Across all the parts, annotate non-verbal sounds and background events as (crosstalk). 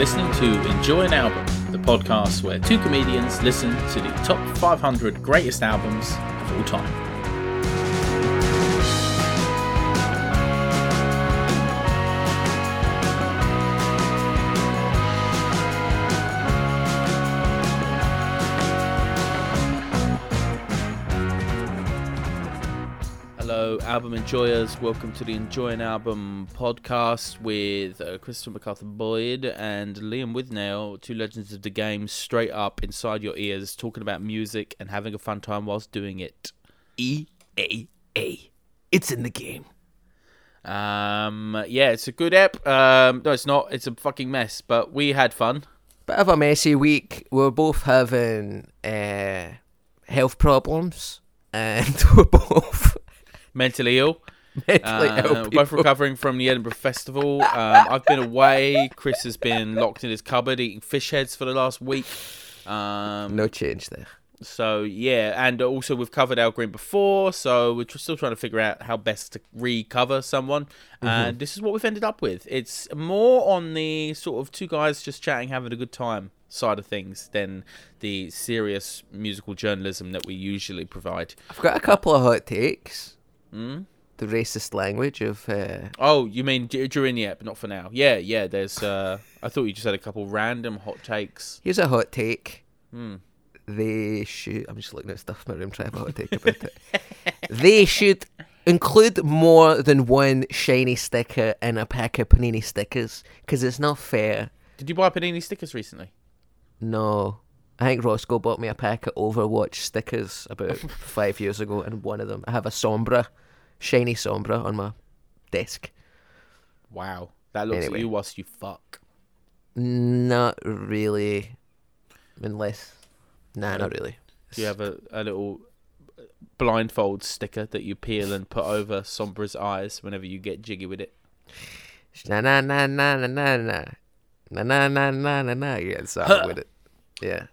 listening to Enjoy an Album, the podcast where two comedians listen to the top 500 greatest albums of all time. Album enjoyers. Welcome to the Enjoy an Album podcast with uh, Christopher MacArthur Boyd and Liam Withnail, two legends of the game, straight up inside your ears, talking about music and having a fun time whilst doing it. E A A. It's in the game. Um, yeah, it's a good ep. Um, no, it's not. It's a fucking mess, but we had fun. Bit of a messy week. We're both having uh, health problems, and (laughs) we're both Mentally ill. mentally Uh, ill. both recovering from the Edinburgh Festival. Um, I've been away. Chris has been locked in his cupboard eating fish heads for the last week. Um, No change there. So yeah, and also we've covered Al Green before, so we're still trying to figure out how best to recover someone. And this is what we've ended up with. It's more on the sort of two guys just chatting, having a good time side of things than the serious musical journalism that we usually provide. I've got a couple of hot takes. Mm? The racist language of uh, Oh, you mean d- during the ep, not for now? Yeah, yeah. There's. Uh, I thought you just had a couple random hot takes. here's a hot take. Hmm. They should. I'm just looking at stuff in my room trying to have a hot take about it. (laughs) they should include more than one shiny sticker in a pack of panini stickers because it's not fair. Did you buy Panini stickers recently? No. I think Roscoe bought me a pack of Overwatch stickers about (laughs) five years ago, and one of them, I have a Sombra, shiny Sombra on my desk. Wow, that looks Anyway. at you whilst you fuck. Not really. Unless. Nah, not really. Do you have a, a little blindfold sticker that you peel and put over Sombra's eyes whenever you get jiggy with it? Na na na na na na na. Na na na na na. Yeah, something (laughs) with it. Yeah.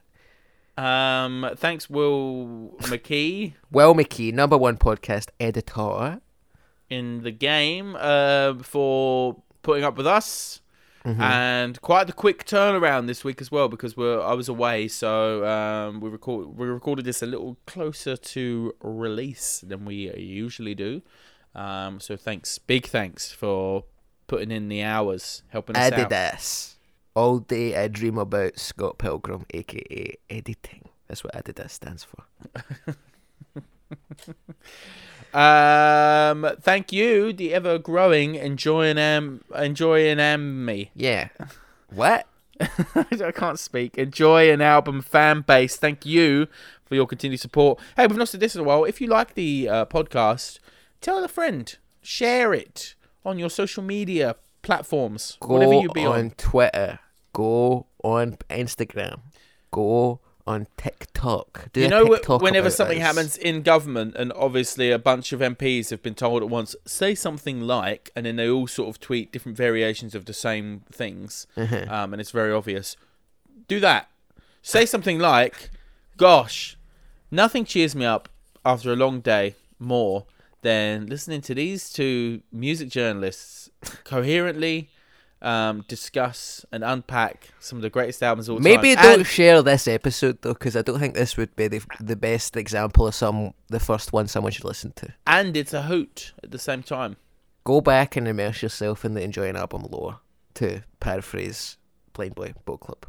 Um, thanks, Will McKee, Will McKee, number one podcast editor. in the game uh, for putting up with us. Mm-hmm. And quite the quick turnaround this week as well because we're I was away, so um, we record we recorded this a little closer to release than we usually do. Um, so thanks, big thanks for putting in the hours, helping us out. All day I dream about Scott Pilgrim, aka editing. That's what Adidas stands for. (laughs) Um, thank you, the ever growing enjoying um enjoying um me. Yeah. What? (laughs) I can't speak. Enjoy an album fan base. Thank you for your continued support. Hey, we've not said this in a while. If you like the uh, podcast, tell a friend, share it on your social media platforms, Go whatever you be on, on. Twitter. Go on Instagram. Go on TikTok. Do You know, TikTok whenever something us. happens in government, and obviously a bunch of MPs have been told at once, say something like, and then they all sort of tweet different variations of the same things, Uh-huh. um, and it's very obvious. Do that. Say something like, "Gosh, nothing cheers me up after a long day more than listening to these two music journalists coherently." Um, discuss and unpack some of the greatest albums of all Maybe time. don't And- share this episode though, because I don't think this would be the the best example of some the first one someone should listen to. and it's a hoot at the same time. Go back and immerse yourself in the enjoying album lore. To paraphrase Plain Boy Boat Club,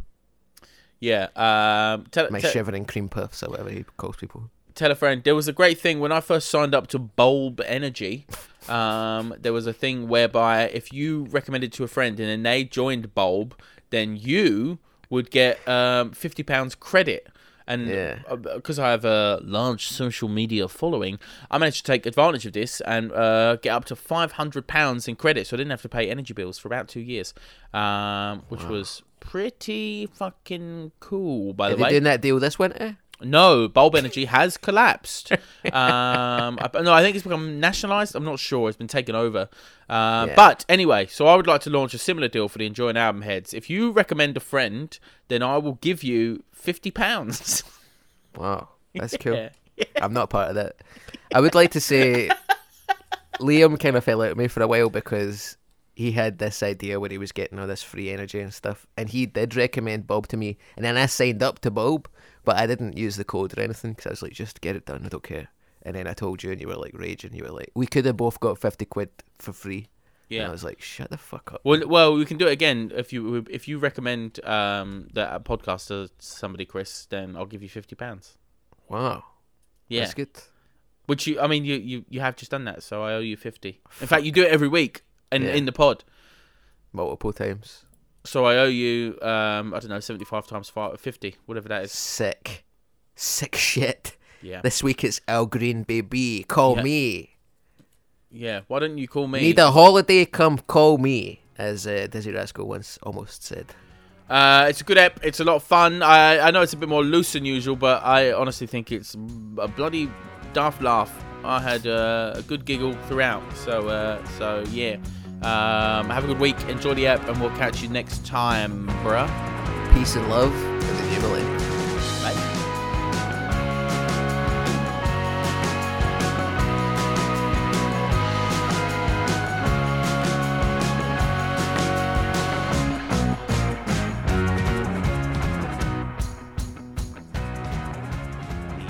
Yeah. Um, tell, my te- shivering cream puffs or whatever he calls people. Tell a friend. There was a great thing when I first signed up to Bulb Energy. Um, there was a thing whereby if you recommended to a friend and then they joined Bulb, then you would get um, fifty pounds credit. And Yeah. because I have a large social media following, I managed to take advantage of this and uh, get up to five hundred pounds in credit, so I didn't have to pay energy bills for about two years, um, which was pretty fucking cool. By Are the they way, doing that deal this winter? No, Bulb Energy has collapsed. um, I, no, I think it's become nationalised. I'm not sure. It's been taken over. Uh, Yeah. But anyway, so I would like to launch a similar deal for the Enjoying Album heads. If you recommend a friend, then I will give you fifty pounds. (laughs) Wow, that's cool. Yeah. I'm not part of that. I would like to say (laughs) Liam kind of fell out of me for a while because he had this idea where he was getting all this free energy and stuff, and he did recommend Bulb to me, and then I signed up to Bulb, but I didn't use the code or anything because I was like, just get it done, I don't care. And then I told you, and you were like raging. You were like, we could have both got fifty quid for free. And I was like, shut the fuck up. Well, well, we can do it again if you if you recommend um that podcast to somebody, Chris. Then I'll give you fifty pounds. Wow, Yeah. that's good. Which you, I mean, you, you you have just done that, so I owe you fifty. In fact, you do it every week in Yeah. in the pod. Multiple times. So I owe you, um, I don't know, seventy-five times five, 50, whatever that is. Sick, sick shit. Yeah, This week it's Al Green, baby. Call Yeah. me. yeah. Why don't you call me? Need a holiday? Come call me, as uh, Dizzee Rascal once almost said. Uh, it's a good app. It's a lot of fun. I I know it's a bit more loose than usual, but I honestly think it's a bloody daft laugh. I had uh, a good giggle throughout. So uh, so yeah. Um, have a good week. Enjoy the app, and we'll catch you next time, bruh. Peace and love in the new millennium. Bye.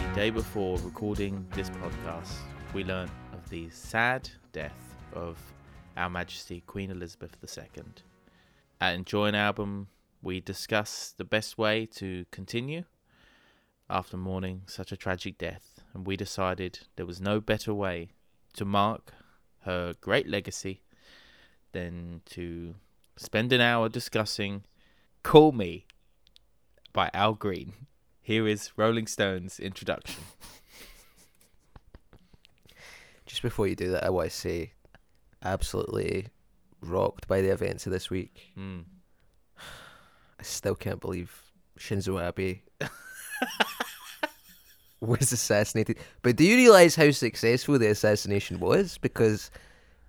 The day before recording this podcast, we learnt of the sad death of Our Majesty Queen Elizabeth II. At Enjoy an Album, we discuss the best way to continue after mourning such a tragic death, and we decided there was no better way to mark her great legacy than to spend an hour discussing Call Me by Al Green. Here is Rolling Stone's introduction. Just before you do that, I want to say, absolutely rocked by the events of this week. Mm. I still can't believe Shinzo Abe (laughs) was assassinated. But do you realize how successful the assassination was? Because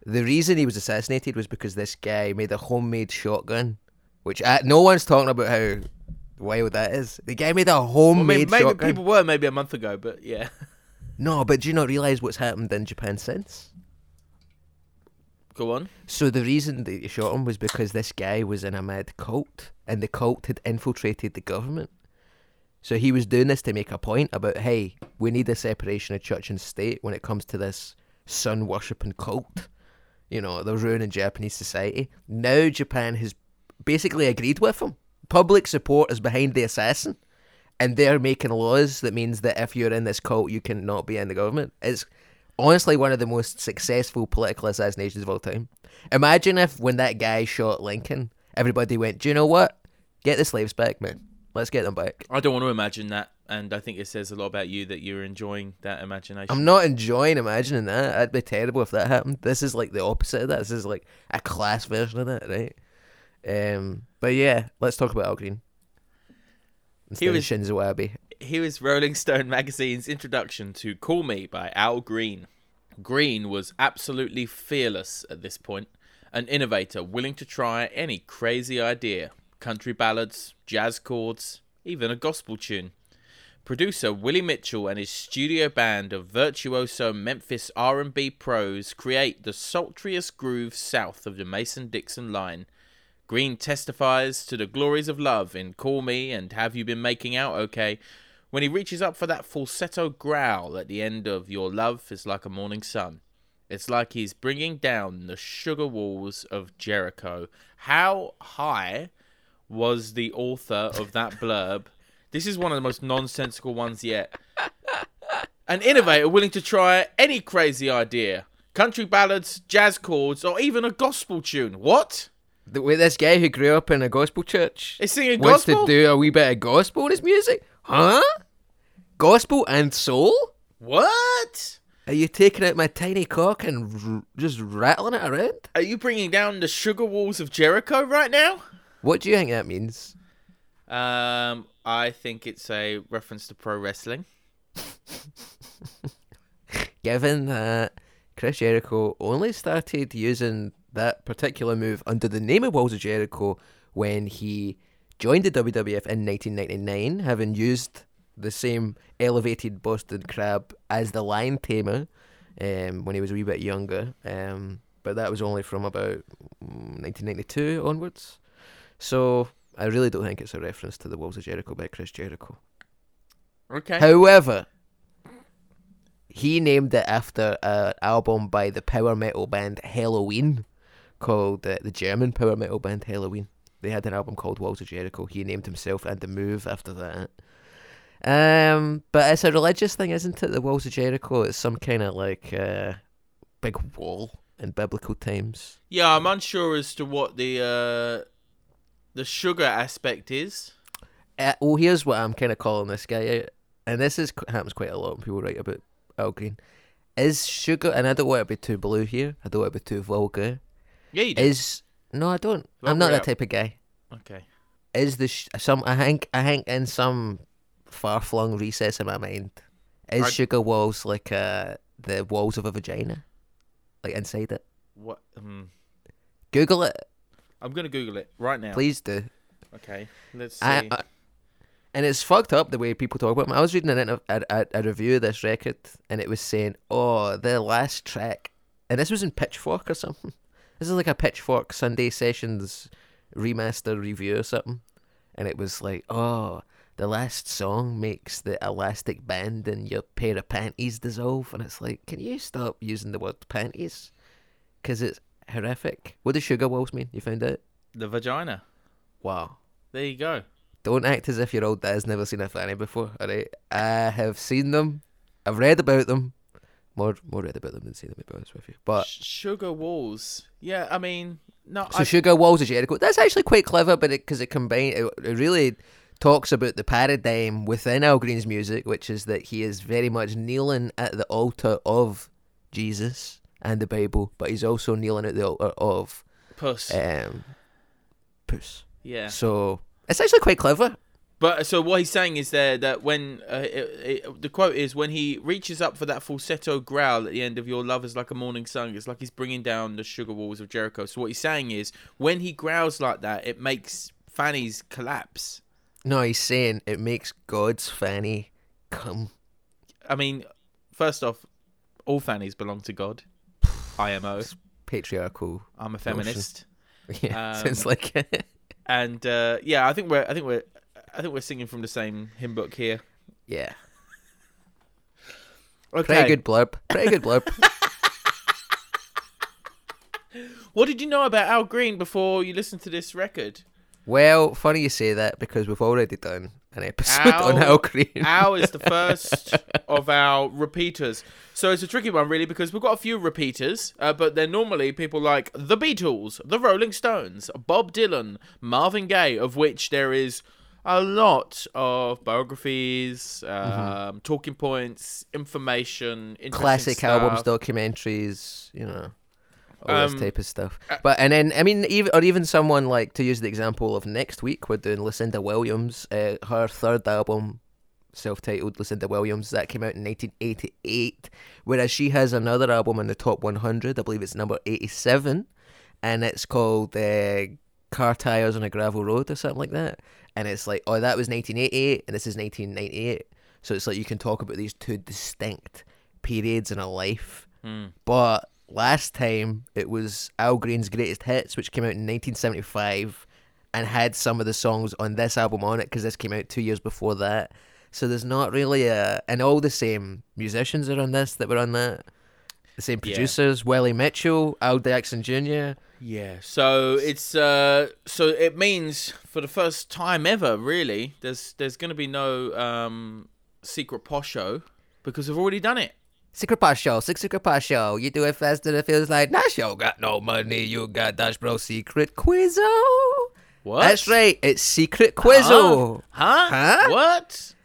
the reason he was assassinated was because this guy made a homemade shotgun, which I, no one's talking about how wild that is. The guy made a Well, homemade maybe, maybe shotgun. people were maybe a month ago, but yeah. No, but do you not realize what's happened in Japan since? Go on. So the reason that they shot him was because this guy was in a mad cult, and the cult had infiltrated the government. So he was doing this to make a point about, hey, we need a separation of church and state when it comes to this sun worshipping cult. You know, they're ruining Japanese society. Now Japan has basically agreed with him. Public support is behind the assassin, and they're making laws that means that if you're in this cult, you cannot be in the government. It's honestly one of the most successful political assassinations of all time. Imagine if when that guy shot Lincoln, everybody went, "Do you know what? Get the slaves back, man. Let's get them back." I don't want to imagine that, and I think it says a lot about you that you're enjoying that imagination. I'm not enjoying imagining that. That'd be terrible if that happened. This is like the opposite of that. This is like a class version of that, right? Um, but yeah, let's talk about Al Green instead He was- Shinzo Abe. Here is Rolling Stone magazine's introduction to Call Me by Al Green. Green was absolutely fearless at this point, an innovator willing to try any crazy idea country ballads, jazz chords, even a gospel tune. Producer Willie Mitchell and his studio band of virtuoso Memphis R&B pros create the sultriest grooves south of the Mason-Dixon line. Green testifies to the glories of love in Call Me and Have You Been Making Out Okay when he reaches up for that falsetto growl at the end of Your Love is Like a Morning Sun. It's like he's bringing down the sugar walls of Jericho. How high was the author of that blurb? This is one of the most nonsensical ones yet. An innovator willing to try any crazy idea. Country ballads, jazz chords, or even a gospel tune. What? The way this guy who grew up in a gospel church Is singing wants gospel? to do a wee bit of gospel in his music, huh? Gospel and soul? What? Are you taking out my tiny cock and r- just rattling it around? Are you bringing down the sugar walls of Jericho right now? What do you think that means? Um, I think it's a reference to pro wrestling. (laughs) Given that Chris Jericho only started using that particular move under the name of Walls of Jericho when he joined the WWF in 1999, having used the same elevated Boston Crab as the lion tamer um, when he was a wee bit younger. Um, but that was only from about mm, 1992 onwards. So I really don't think it's a reference to the Walls of Jericho by Chris Jericho. Okay. However, he named it after an album by the power metal band Helloween, called uh, the German power metal band Helloween. They had an album called Walls of Jericho. He named himself and the move after that. Um, but it's a religious thing, isn't it? The Walls of Jericho. It's some kind of like uh, big wall in biblical times. Yeah, I'm unsure as to what the uh, the sugar aspect is. Uh, well, here's what I'm kind of calling this guy out, and this is happens quite a lot when people write about Al Green. Is sugar, and I don't want to be too blue here. I don't want to be too vulgar. Yeah, you do. Is no, I don't. I'm not that out. type of guy. okay. Is the sh- some? I think I think in some far flung recess in my mind, is I- sugar walls like uh the walls of a vagina, like inside it? What? Um, Google it, I'm gonna Google it right now. please do. Okay. Let's see. I, I, and it's fucked up the way people talk about them. I was reading an, inter- a, a, a review of this record, and it was saying, "Oh, the last track," and this was in Pitchfork or something. This is like a Pitchfork Sunday Sessions remaster review or something, and it was like, "Oh, the last song makes the elastic band in your pair of panties dissolve," and it's like, can you stop using the word panties? Because it's horrific. What does sugar walls mean? You found out? the vagina. Wow. There you go. Don't act as if your old dad's never seen a fanny before, alright? I have seen them. I've read about them. More more read about them than seen them, to be honest with you. But sugar walls. Yeah, I mean, no. so I, Sugar Walls of Jericho. That's actually quite clever, but because it combine it, it really talks about the paradigm within Al Green's music, which is that he is very much kneeling at the altar of Jesus and the Bible, but he's also kneeling at the altar of puss. um, Puss. yeah. So it's actually quite clever. But so what he's saying is there that when uh, it, it, the quote is when he reaches up for that falsetto growl at the end of "Your love is like a morning sun," it's like he's bringing down the sugar walls of Jericho. So what he's saying is when he growls like that, it makes Fanny's collapse. No, he's saying it makes God's fanny come. I mean, first off, all fannies belong to God. (sighs) IMO. Patriarchal. I'm a feminist, (laughs) Yeah, Um, sounds like (laughs) and uh, yeah, I think we're I think we're I think we're singing from the same hymn book here. yeah. Okay. Pretty good blurb. Pretty good blurb. (laughs) What did you know about Al Green before you listened to this record? well, funny you say that because we've already done an episode on Al- Al Green. Al is the (laughs) first of our repeaters. So it's a tricky one, really, because we've got a few repeaters, uh, but they're normally people like the Beatles, the Rolling Stones, Bob Dylan, Marvin Gaye, of which there is a lot of biographies, um, talking points, information, interesting Classic stuff. albums, documentaries, you know, all Um, this type of stuff. uh, But and then I mean, even or even someone like to use the example of next week, we're doing Lucinda Williams, uh, her third album, self-titled Lucinda Williams, that came out in 1988. Whereas she has another album in the top 100, I believe it's number 87, and it's called uh, Car Tires on a Gravel Road or something like that. And it's like, oh, that was 1988, and this is 1998. So it's like you can talk about these two distinct periods in a life. Hmm. But last time it was Al Green's Greatest Hits, which came out in 1975 and had some of the songs on this album on it because this came out two years before that. So there's not really a. And all the same musicians are on this that were on that. The same Yeah. producers, Willie Mitchell, Al Jackson Jr. Yeah, so it's uh, so it means for the first time ever, really, there's there's gonna be no um secret posh show because we've already done it. Secret Posh Show, Six Secret Posh Show. You do it faster, it feels like Nash Show got no money. You got Dash Bro Secret Quizzo. What? That's right, it's Secret Quizzo. Huh? Huh? What?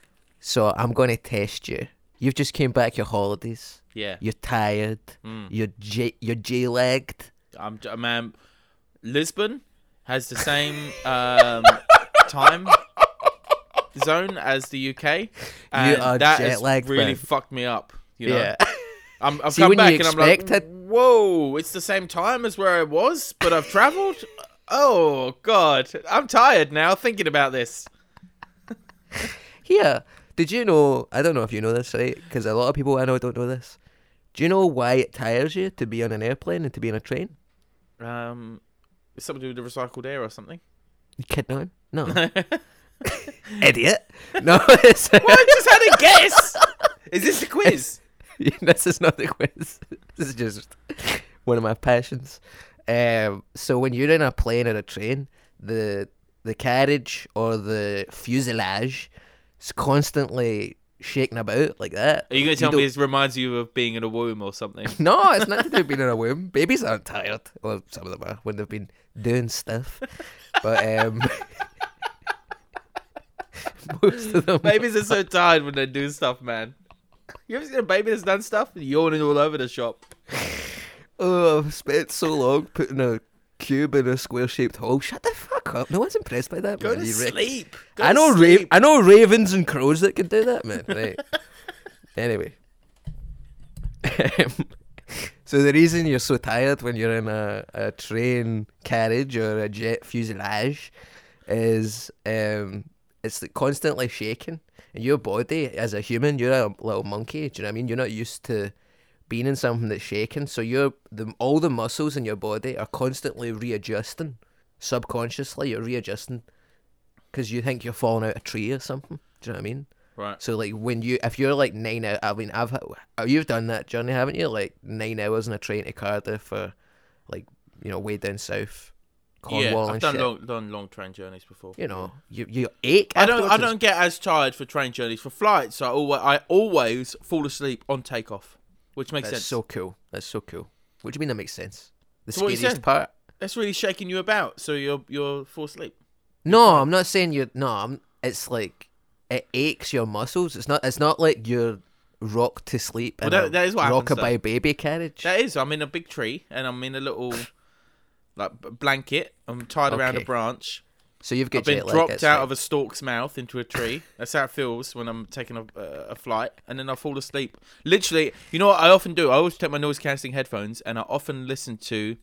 So I'm going to test you. You've just came back your holidays. Yeah, You're tired. Mm. You're j- you're J-legged. I'm j- man. Lisbon has the same um (laughs) time zone as the UK, and are that has jet-lagged, really man. fucked me up. You know? Yeah. (laughs) I'm, I've See, come when you back and I'm like, whoa, it's the same time as where I was, but I've travelled. (laughs) Oh God, I'm tired now thinking about this. Here, did you know? I don't know if you know this, right? Because a lot of people I know don't know this. Do you know why it tires you to be on an airplane and to be on a train? Um, it's something to do with the recycled air or something. Him? No, (laughs) idiot. No, (laughs) (laughs) it's, just had a guess. Is this a quiz? this is not the quiz. This is just one of my passions. Um, so when you're in a plane or a train, the the carriage or the fuselage is constantly shaking about like that. Are you going to tell me this reminds you of being in a womb or something? (laughs) No, it's not to do with (laughs) being in a womb. Babies aren't tired. Well, some of them are when they've been doing stuff. But um, (laughs) most of them. Babies are so tired when they do stuff, man. You ever seen a baby that's done stuff? And yawning all over the shop. Oh, I've spent so long putting a cube in a square-shaped hole. Shut the fuck up. No one's impressed by that. Go man. to You sleep. Go I to know, ra- I know ravens and crows that can do that, man. (laughs) Right. anyway. so the reason you're so tired when you're in a, a train carriage or a jet fuselage is um, it's constantly shaking. And your body, as a human, you're a little monkey. Do you know what I mean? You're not used to being in something that's shaking. So you're the all the muscles in your body are constantly readjusting. Subconsciously, you're readjusting because you think you're falling out a tree or something. Do you know what I mean? Right. So like when you, if you're like nine out, I mean, I've uh, you've done that journey, haven't you? Like nine hours in a train to Cardiff, or like you know way down south, Cornwall yeah, I've done shit. long, done long train journeys before. You know, you you ache. I don't. I don't get as tired for train journeys. For flights, I always, I always fall asleep on takeoff, which makes sense That's sense. so cool. That's so cool. What do you mean that makes sense? The So what you scariest part. That's really shaking you about, so you're you're fall asleep. No, I'm not saying you're. No, I'm, it's like it aches your muscles. It's not. It's not like you're rocked to sleep Well, in that- a that is what happens, rockabye baby carriage. That is, I'm in a big tree and I'm in a little like b- blanket. I'm tied around a Okay. branch. So you've got I've been dropped out of a stork's mouth into a tree. That's how it feels when I'm taking a, uh, a flight, and then I fall asleep. Literally, you know what I often do? I always take my noise cancelling headphones, and I often listen to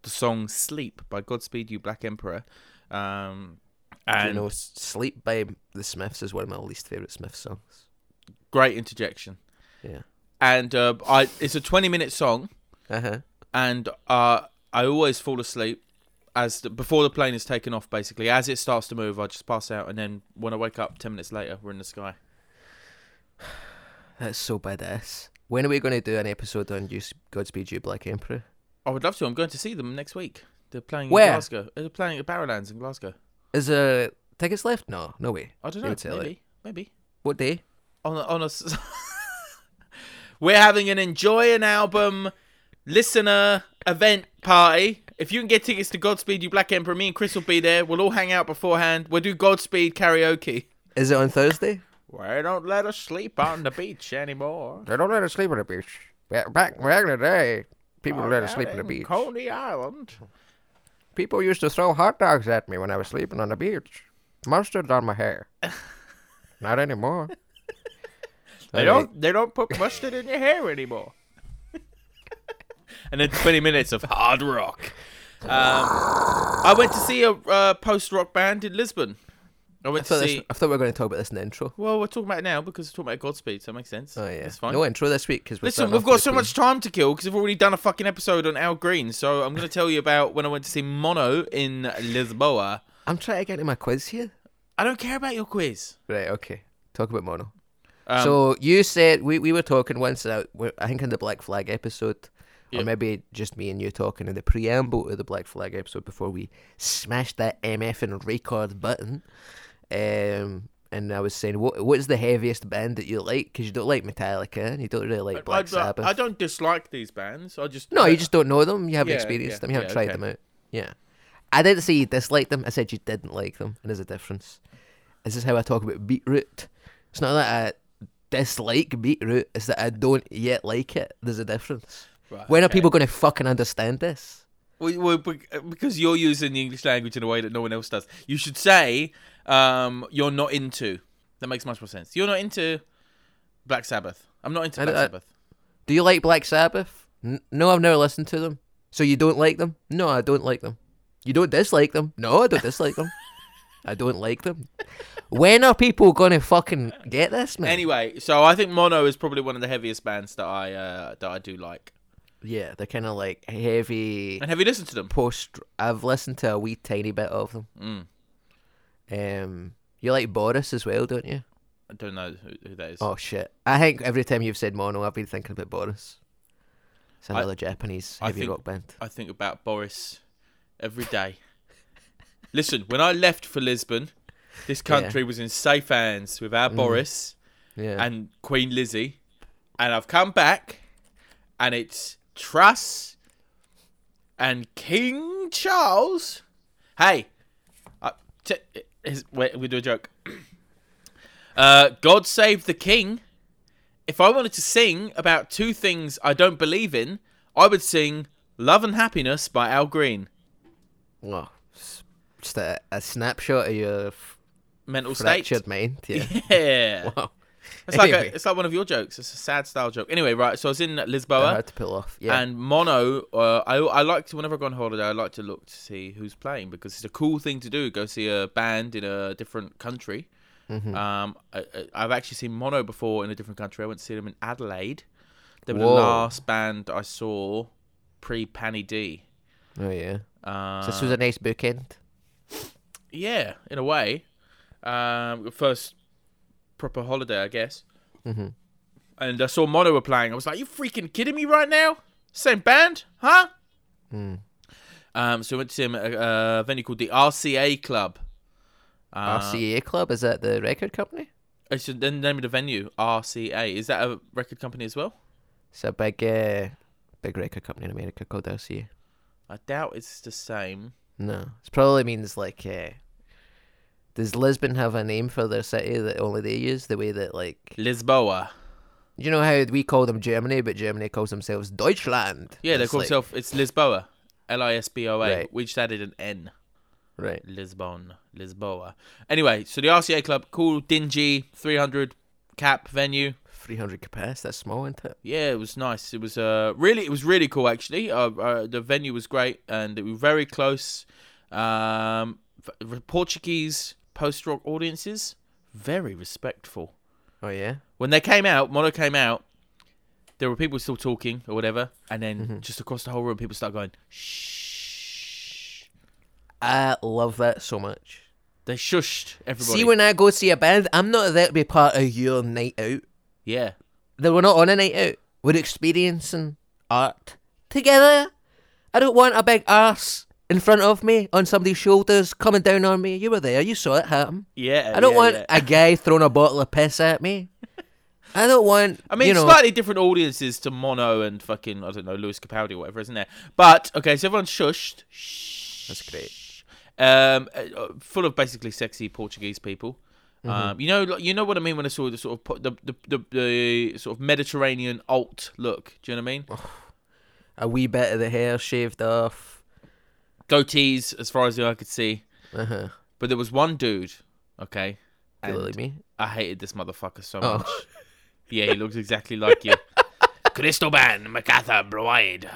the song "Sleep" by Godspeed You Black Emperor. Um, Do you and know, "Sleep" by the Smiths is one of my least favorite Smiths songs. great interjection. Yeah. And uh, I, it's a 20 minute song, Uh huh. and uh, I always fall asleep as the, before the plane is taken off. Basically, as it starts to move, I just pass out, and then when I wake up 10 minutes later, we're in the sky. (sighs) That's so badass. When are we going to do an episode on you, Godspeed You Black Emperor? I would love to. I'm going to see them next week. They're playing Where? in Glasgow. They're playing at Barrowlands in Glasgow. Is there tickets left? No, no way. I don't know. would sell it. Maybe. Maybe. What day? On a, on a (laughs) We're having an enjoy an album listener event party. If you can get tickets to Godspeed You Black Emperor, me and Chris will be there. We'll all hang out beforehand. We'll do Godspeed karaoke. Is it on Thursday? Why don't let us sleep on the beach anymore? They don't let us sleep on the beach. Back back in the day, people Oh, let us sleep on the beach. Coney Island. People used to throw hot dogs at me when I was sleeping on the beach. Mustard on my hair. (laughs) Not anymore. They don't. They don't put mustard in your hair anymore. And then twenty minutes of hard rock. Um, I went to see a uh, post rock band in Lisbon. I I went thought, to this, see. I thought we were going to talk about this in the intro. Well, we're talking about it now because we're talking about Godspeed, so that makes sense. Oh yeah, that's fine. no intro this week because Listen, we've got so much time to kill because we've already done a fucking episode on Al Green. So I'm going to tell you about when I went to see Mono in Lisboa. I'm trying to get into my quiz here. I don't care about your quiz. Right. Okay. Talk about mono. Um, so you said we, we were talking once. Uh, we- I think in the Black Flag episode, Yep. or maybe just me and you talking in the preamble of the Black Flag episode before we smashed that MF and record button. Um, and I was saying, what what is the heaviest band that you like? Because you don't like Metallica and you don't really like I, Black I- Sabbath. I don't dislike these bands. I just no, you just don't know them. You haven't Yeah, experienced yeah, them. You haven't yeah, tried okay. them out. Yeah. I didn't say you disliked them. I said you didn't like them, and there's a difference. This is how I talk about Beetroot. It's not that I dislike Beetroot. It's that I don't yet like it. There's a difference. Right, When are okay. people going to fucking understand this? Well, well, because you're using the English language in a way that no one else does. You should say um, you're not into. That makes much more sense. You're not into Black Sabbath. I'm not into Black I- Sabbath. Do you like Black Sabbath? N- no, I've never listened to them. So you don't like them? No, I don't like them. You don't dislike them? No, I don't dislike them. I don't like them. when are people gonna fucking get this, man? Anyway, so I think Mono is probably one of the heaviest bands that I uh, that I do like. Yeah, they're kind of like heavy And have you listened to them? post. I've listened to a wee tiny bit of them. Mm. Um, you like Boris as well, don't you? I don't know who, who that is. Oh shit! I think every time you've said mono, I've been thinking about Boris. It's I- another Japanese I heavy think- rock band. I think about Boris every day. Listen, when I left for Lisbon, this country was in safe hands with our Boris Yeah. and Queen Lizzie, and I've come back, and it's Truss and King Charles. Hey, uh, t- is, wait, we do a joke. (clears throat) Uh, God save the King. If I wanted to sing about two things I don't believe in, I would sing "Love and Happiness" by Al Green. oh, just a, a snapshot of your f- Mental state. mind. Yeah. (laughs) Yeah. (laughs) wow. It's like Anyway. a, it's like one of your jokes. It's a sad style joke. Anyway, right. So I was in Lisboa. hard to pull off. Yeah. And mono, uh, I I like to whenever I go on holiday, I like to look to see who's playing because it's a cool thing to do. Go see a band in a different country. Mm-hmm. Um, I, I- I've actually seen mono before in a different country. I went to see them in Adelaide. They were Whoa. the last band I saw pre Panny D. oh yeah. Uh, So this was a nice bookend. yeah, in a way. Um, first proper holiday, I guess. Mhm. And I saw Mono were playing. I was like, "You freaking kidding me right now? Same band, huh?" Mm. Um, so I went to see him at a, a venue called the RCA Club. Uh, RCA Club is that the record company? It's the name of the venue, RCA. Is that a record company as well? It's a big, uh, big record company in America called RCA. I doubt it's the same. No, it probably means like. Uh, does Lisbon have a name for their city that only they use? The way that like Lisboa. you know how we call them Germany, but Germany calls themselves Deutschland. Yeah, they call like- themselves. It's Lisboa. L I S B O A. Right. We just added an N. right. Lisbon, Lisboa. Anyway, so the RCA Club, cool, dingy, 300 cap venue. Three hundred capacity. That's small, isn't it? Yeah, it was nice. It was uh really, it was really cool actually. Uh, uh the venue was great, and it was very close. Um, Portuguese post rock audiences, very respectful. Oh yeah. When they came out, Mono came out. There were people still talking or whatever, and then Mm-hmm. just across the whole room, people start going shh. I love that so much. They shushed everybody. See, when I go see a band, I'm not there to be part of your night out. yeah, That we're not on a night out. We're experiencing art together. I don't want a big arse in front of me on somebody's shoulders coming down on me. You were there. You saw it happen. yeah. I don't yeah, want yeah. a guy throwing a bottle of piss at me. I don't want. (laughs) I mean, you know, slightly different audiences to Mono and fucking I don't know Lewis Capaldi or whatever, isn't there? But okay, so everyone's shushed. Shh. That's great. Um, uh, full of basically sexy Portuguese people. Mm-hmm. Um, you know, you know what I mean when I saw the sort of the the, the the sort of Mediterranean alt look. Do you know what I mean? (sighs) a wee bit of the hair shaved off. Goatees, as far as the eye could see. Uh huh. But there was one dude, okay, and like me. I hated this motherfucker so Oh. much. Yeah, he looks exactly like you. (laughs) Cristoban Macarthur Bride.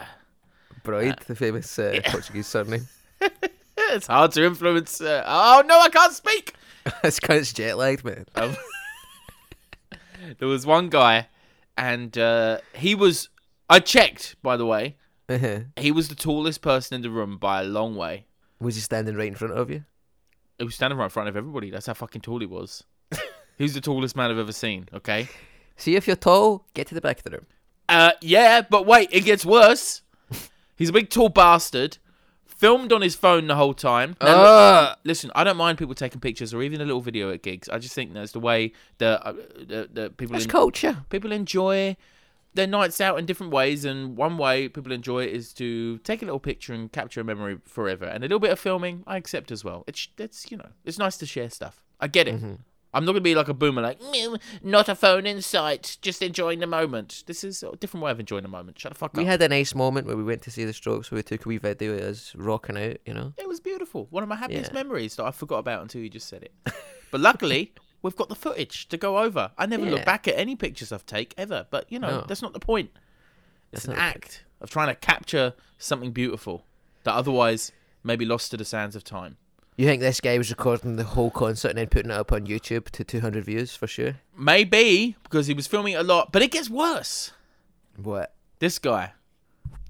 Bride, the famous uh, Portuguese surname. (laughs) It's hard to influence. Uh, oh no, I can't speak. (laughs) it's kind of jet lagged, man. Um, there was one guy, and uh, he was. I checked, by the way. Uh-huh. (laughs) He was the tallest person in the room by a long way. Was he standing right in front of you? He was standing right in front of everybody. That's how fucking tall he was. (laughs) He's the tallest man I've ever seen. Okay. See if you're tall, get to the back of the room. Uh, yeah, but wait, it gets worse. He's a big tall bastard. Filmed on his phone the whole time. Now, look- Uh, listen, I don't mind people taking pictures or even a little video at gigs. I just think that's the way that uh, the, the people that's culture. people enjoy their nights out in different ways, and one way people enjoy it is to take a little picture and capture a memory forever. And a little bit of filming, I accept as well. It's it's you know it's nice to share stuff. I get it. Mm-hmm. I'm not gonna be like a boomer, like "Mm, not a phone in sight, just enjoying the moment. This is a different way of enjoying the moment. Shut the fuck We up. We had a nice moment where we went to see the Strokes, where we took a wee video of us rocking out, you know. It was beautiful. One of my happiest Yeah. memories that I forgot about until you just said it. But luckily, we've got the footage to go over. I never Yeah. look back at any pictures I've take ever, but you know, No. that's not the point. It's That's an the act of trying to capture something beautiful that otherwise may be lost to the sands of time. You think this guy was recording the whole concert and then putting it up on YouTube to 200 views for sure? Maybe because he was filming it a lot, but it gets worse. What? This guy,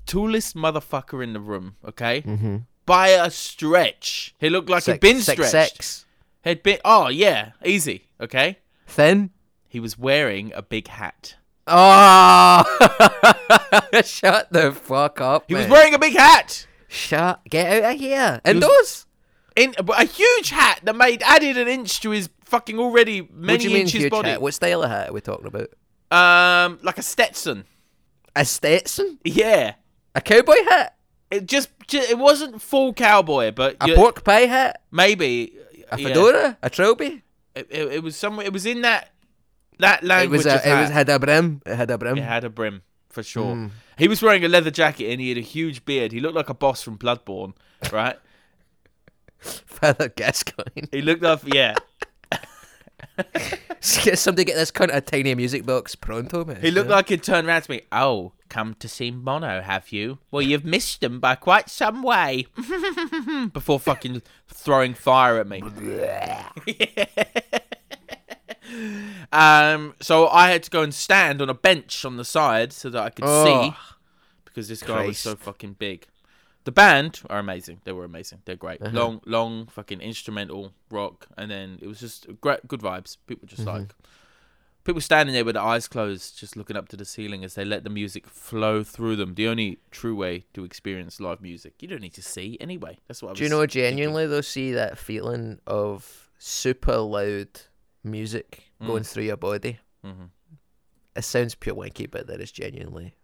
tallest motherfucker in the room. Okay, Mm-hmm. by a stretch. He looked like he'd been six, stretched. six. He'd been. Oh yeah, easy. Okay. Then He was wearing a big hat. Oh! (laughs) Shut the fuck up. He was wearing a big hat. Shut. Get out of here. was- Indoors? In a huge hat that made added an inch to his fucking already many what do you mean inches huge body. hat? What style of hat are we talking about? Um, like a Stetson. A Stetson? Yeah. A cowboy hat? It just, ju- it wasn't full cowboy, but A pork pie hat? maybe A yeah. fedora? A trilby? It, it, it was somewhere. It was in that that It language. was a, of it was had a brim. It had a brim. It had a brim for sure. Mm. He was wearing a leather jacket and he had a huge beard. He looked like a boss from Bloodborne, right? (laughs) Father Gascoigne. he looked up, yeah. (laughs) (laughs) Somebody get this cunt a tiny music box pronto, man. He looked like he'd turned around to me. Oh, come to see Mono, have you? Well, you've missed them by quite some way. (laughs) Before fucking throwing fire at me. (laughs) um, so I had to go and stand on a bench on the side so that I could Oh, see because this guy was so fucking big. The band are amazing. They were amazing. They're great. Uh-huh. Long, long fucking instrumental rock, and then it was just great, good vibes. People just Mm-hmm. like people standing there with their eyes closed, just looking up to the ceiling as they let the music flow through them. The only true way to experience live music. You don't need to see anyway. That's what I was. Do you know thinking. genuinely though see that feeling of super loud music Mm. going through your body? Mhm. It sounds pure wanky, but there is genuinely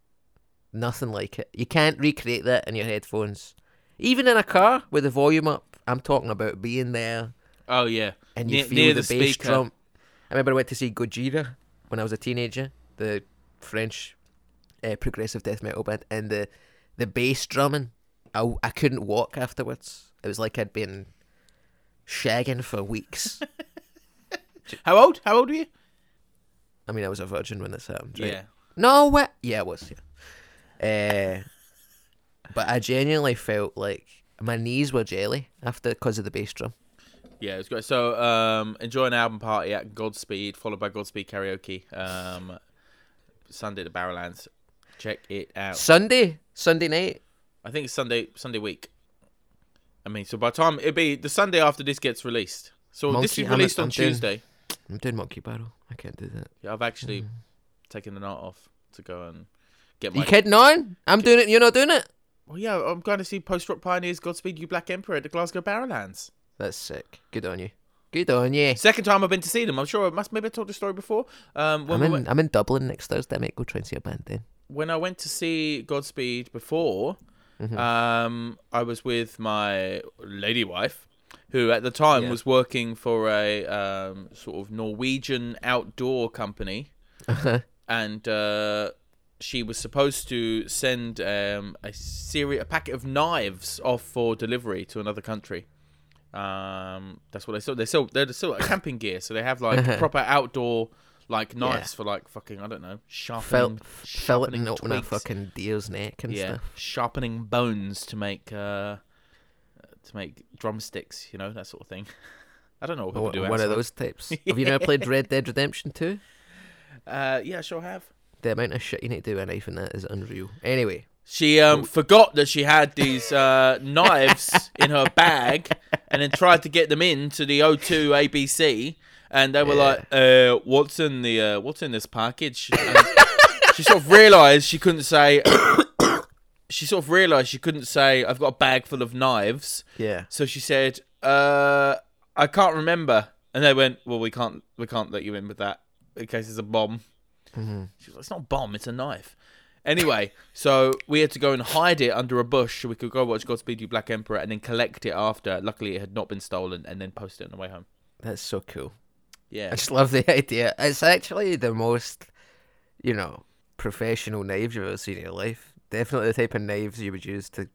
nothing like it. You can't recreate that in your headphones. Even in a car with the volume up, I'm talking about being there Oh yeah, and you feel the, the, bass drum. I remember I went to see Gojira when I was a teenager, the French uh, progressive death metal band, and the the bass drumming. I, I couldn't walk afterwards. It was like I'd been shagging for weeks. (laughs) How old? How old were you? I mean, I was a virgin when this happened. Right? Yeah. No, what? Yeah, I was. Yeah. Uh, but I genuinely felt like my knees were jelly after because of the bass drum. Yeah, it was great. So, um, enjoy an album party at Godspeed, followed by Godspeed karaoke. Um, Sunday at the Barrowlands. Check it out. Sunday, Sunday night. I think it's Sunday Sunday week. I mean, so by the time it'll be the Sunday after this gets released. So this Monkey- is I'm- released I'm on doing- Tuesday. I'm doing Monkey Barrel. I can't do that. Yeah, I've actually Mm. taken the night off to go and get my. You kidding on? I'm doing it. You're not doing it. Well, yeah, I'm going to see Post Rock Pioneers, Godspeed You Black Emperor at the Glasgow Barrowlands. That's sick. Good on you. Good on you. Second time I've been to see them. I'm sure I must maybe I told the story before. Um, when I'm we in. went, I'm in Dublin next Thursday. I might go try and see a band then. when I went to see Godspeed before, Mhm. um, I was with my lady wife, who at the time Yeah. was working for a um, sort of Norwegian outdoor company, and uh, she was supposed to send um, a series, a packet of knives off for delivery to another country. Um, that's what they sell. They sell. They're still like camping gear, so they have like (laughs) proper outdoor like knives for like fucking I don't know sharpening, felt sharpening twigs. fucking deer's neck and yeah, stuff. sharpening bones to make uh to make drumsticks. You know that sort of thing. (laughs) I don't know what people One, do. one of those types. (laughs) Have you never played Red Dead Redemption 2? Uh, yeah, I sure have. The amount of shit you need to do a knife in that is unreal. Anyway, She um forgot that she had these uh, (laughs) knives in her bag, and then tried to get them into the O2 ABC, and they were Yeah. like, uh, "What's in the uh, What's in this package?" And she sort of realised she couldn't say. (coughs) she sort of realised she couldn't say, "I've got a bag full of knives." yeah. So she said, "Uh, I can't remember." And they went, "Well, we can't we can't let you in with that in case it's a bomb." hmm She was like, "It's not a bomb, it's a knife." Anyway, so we had to go and hide it under a bush so we could go watch Godspeed You Black Emperor and then collect it after. Luckily, it had not been stolen and then post it on the way home. That's so cool. Yeah, I just love the (laughs) idea. It's actually the most, you know, professional knives you've ever seen in your life. Definitely the type of knives you would use to.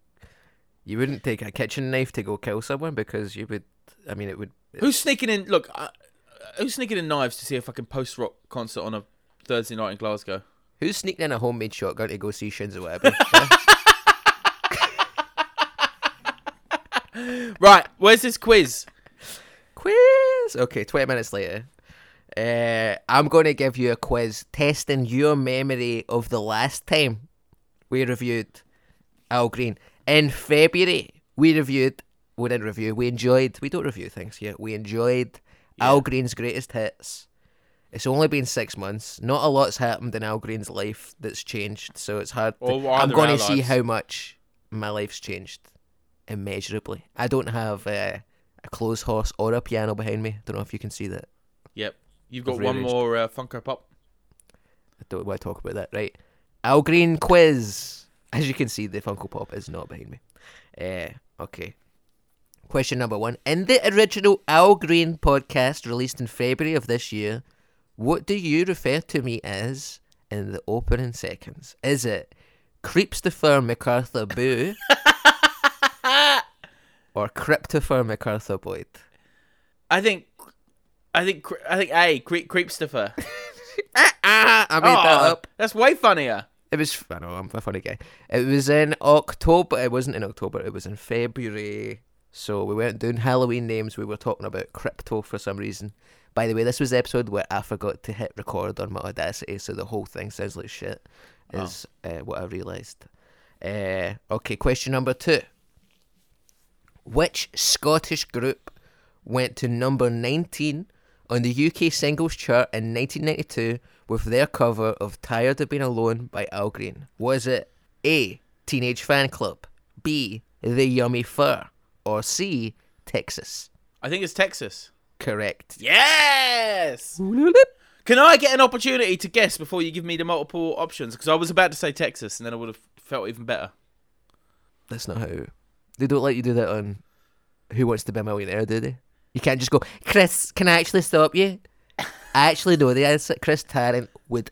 You wouldn't take a kitchen knife to go kill someone because you would. I mean, it would. who's sneaking in? Look, uh, who's sneaking in knives to see a fucking post rock concert on a Thursday night in Glasgow? Who's sneaking in a homemade shotgun to go see Shinzo Abe? (laughs) right, where's this quiz? Quiz. Okay, 20 minutes later. Uh, I'm going to give you a quiz testing your memory of the last time we reviewed Al Green. In February, we reviewed, we didn't review, we enjoyed, we don't review things here, we enjoyed Al Green's greatest hits. It's only been six months. Not a lot's happened in Al Green's life that's changed, so it's hard. To, Or I'm going to see how much my life's changed immeasurably. I don't have uh, a clothes horse or a piano behind me. I don't know if you can see that. Yep. You've got one more uh, Funko Pop. I don't want to talk about that. Right. Al Green quiz. As you can see, the Funko Pop is not behind me. Uh, okay. Question number one. In the original Al Green podcast released in February of this year, what do you refer to me as in the opening seconds? Is it Creepstopher MacArthur Boo (laughs) or Cryptopher MacArthur Boyd? I think, I think, I think A creep creepstopher. (laughs) Ah, I made that Oh, up. That's way funnier. It was. I know I'm a funny guy. It was in October. It wasn't in October. It was in February. So we weren't doing Halloween names. We were talking about crypto for some reason. By the way, this was the episode where I forgot to hit record on my Audacity, so the whole thing sounds like shit. Is uh, what I realised. Uh, okay, question number two. Which Scottish group went to number 19 on the UK singles chart in 1992 with their cover of Tired of Being Alone by Al Green? Was it A. Teenage Fanclub, B. The Yummy Fur, or C. Texas? I think it's Texas. Correct. Yes. Can I get an opportunity to guess before you give me the multiple options? Because I was about to say Texas, and then I would have felt even better. That's not how. They don't let you do that on Who Wants to Be a Millionaire, do they? You can't just go, Chris, can I actually stop you? I actually know the answer. Chris Tarrant would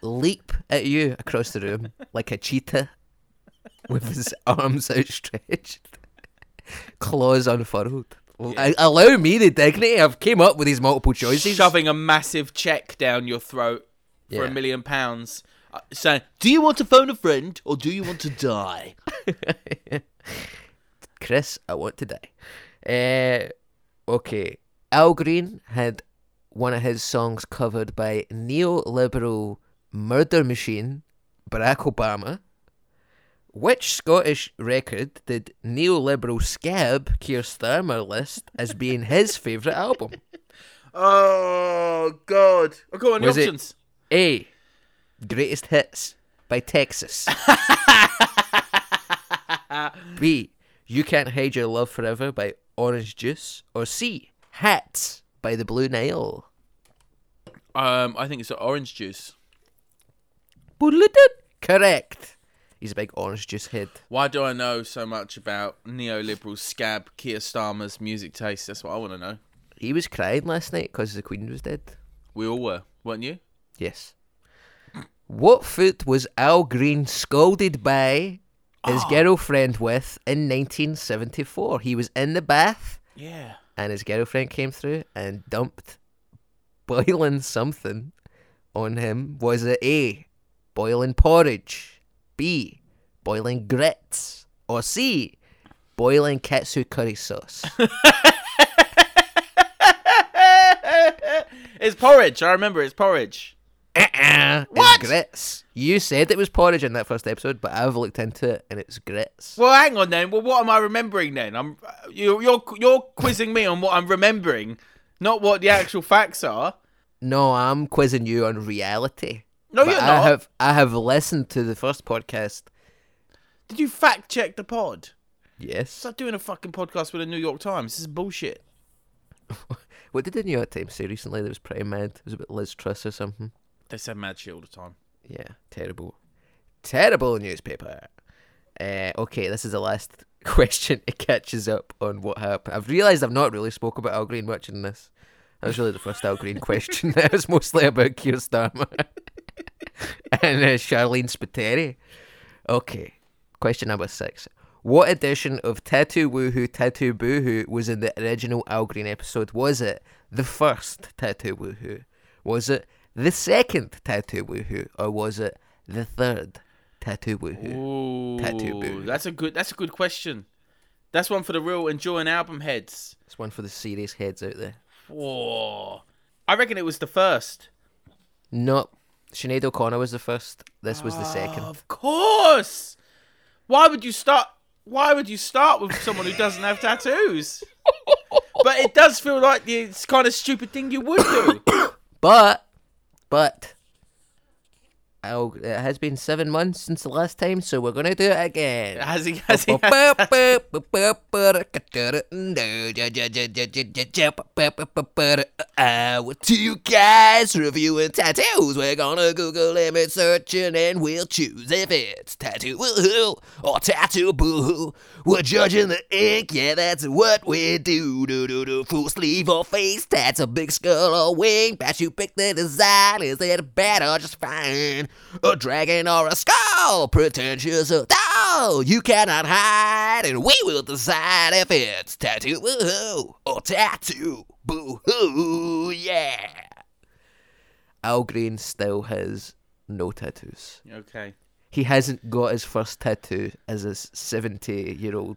leap at you across the room (laughs) like a cheetah with his (laughs) arms outstretched, (laughs) claws unfurled. I, allow me the dignity. I've came up with these multiple choices. Shoving a massive check down your throat for Yeah. a million pounds, uh, saying, "Do you want to phone a friend or do you want to die?" (laughs) Chris, I want to die. Uh, okay. Al Green had one of his songs covered by neoliberal murder machine Barack Obama. Which Scottish record did neoliberal scab Keir Starmer list as being his favourite album? oh God! Oh, go on the Was it- options. A. Greatest Hits by Texas. B. You Can't Hide Your Love Forever by Orange Juice. Or C. Hats by the Blue Nile. Um, I think it's orange juice. Correct. He's a big orange juice head. Why do I know so much about neoliberal scab Keir Starmer's music taste? That's what I want to know. He was crying last night because the Queen was dead. We all were, weren't you? Yes. What foot was Al Green scolded by his ah. girlfriend with in 1974? He was in the bath Yeah. and his girlfriend came through and dumped boiling something on him. Was it A, boiling porridge, B, boiling grits, or C, boiling katsu curry sauce? (laughs) it's porridge. I remember it's porridge. uh-uh, What? It's grits. You said it was porridge in that first episode, but I've looked into it and it's grits. Well, hang on then. Well, what am I remembering then? I'm you're you're, you're quizzing me on what I'm remembering, not what the actual facts are. No, I'm quizzing you on reality. No, But you're not. I have I have listened to the first podcast. Did you fact check the pod? Yes. Stop doing a fucking podcast with the New York Times. This is bullshit. (laughs) What did the New York Times say recently that was pretty mad? It was about Liz Truss or something. They said mad shit all the time. Yeah, terrible. Terrible newspaper. Uh, okay, this is the last (laughs) question. It catches up on what happened. I've realised I've not really spoke about Al Green much in this. That was really the first Al Green (laughs) question. That was mostly about Keir Starmer (laughs) and uh, Sharleen Spiteri. Okay, question number six. What edition of Tattoo Woohoo Tattoo Boohoo was in the original Al Green episode? Was it the first Tattoo Woohoo? Was it the second Tattoo Woohoo? Or was it the third Tattoo Woohoo? Ooh, Tattoo boo. That's a good. That's a good question. That's one for the real enjoying album heads. It's one for the serious heads out there. Whoa. I reckon it was the first. No, Sinead O'Connor was the first. This was the ah, second. Of course. Why would you start? Why would you start with someone who doesn't have tattoos? (laughs) but it does feel like the kind of stupid thing you would do. (coughs) But, but, oh, it has been seven months since the last time, so we're gonna do it again. Has he? Has he? Uh, with two guys reviewing tattoos, we're gonna Google image searching and we'll choose if it's tattoo woohoo or tattoo boo. We're judging the ink, yeah, that's what we do. Do do do. Full sleeve or face tats, a big skull or wing. Best you pick the design, is it bad or just fine? A dragon or a skull, pretentious or no, you cannot hide, and we will decide if it's tattoo woohoo or tattoo boo hoo, yeah. Al Green still has no tattoos. Okay. He hasn't got his first tattoo as a 70 year old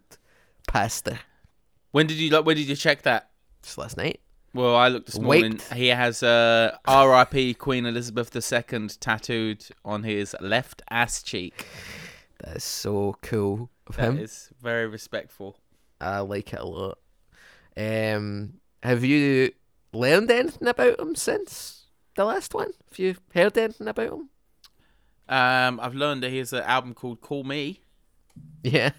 pastor. When did you like? When did you check that? Just last night. Well, I looked this morning. He has uh, R.I.P. Queen Elizabeth II tattooed on his left ass cheek. That is so cool of That him. is very respectful. I like it a lot. Um, have you learned anything about him since the last one? Have you heard anything about him? Um, I've learned that he has an album called Call Me. Yeah.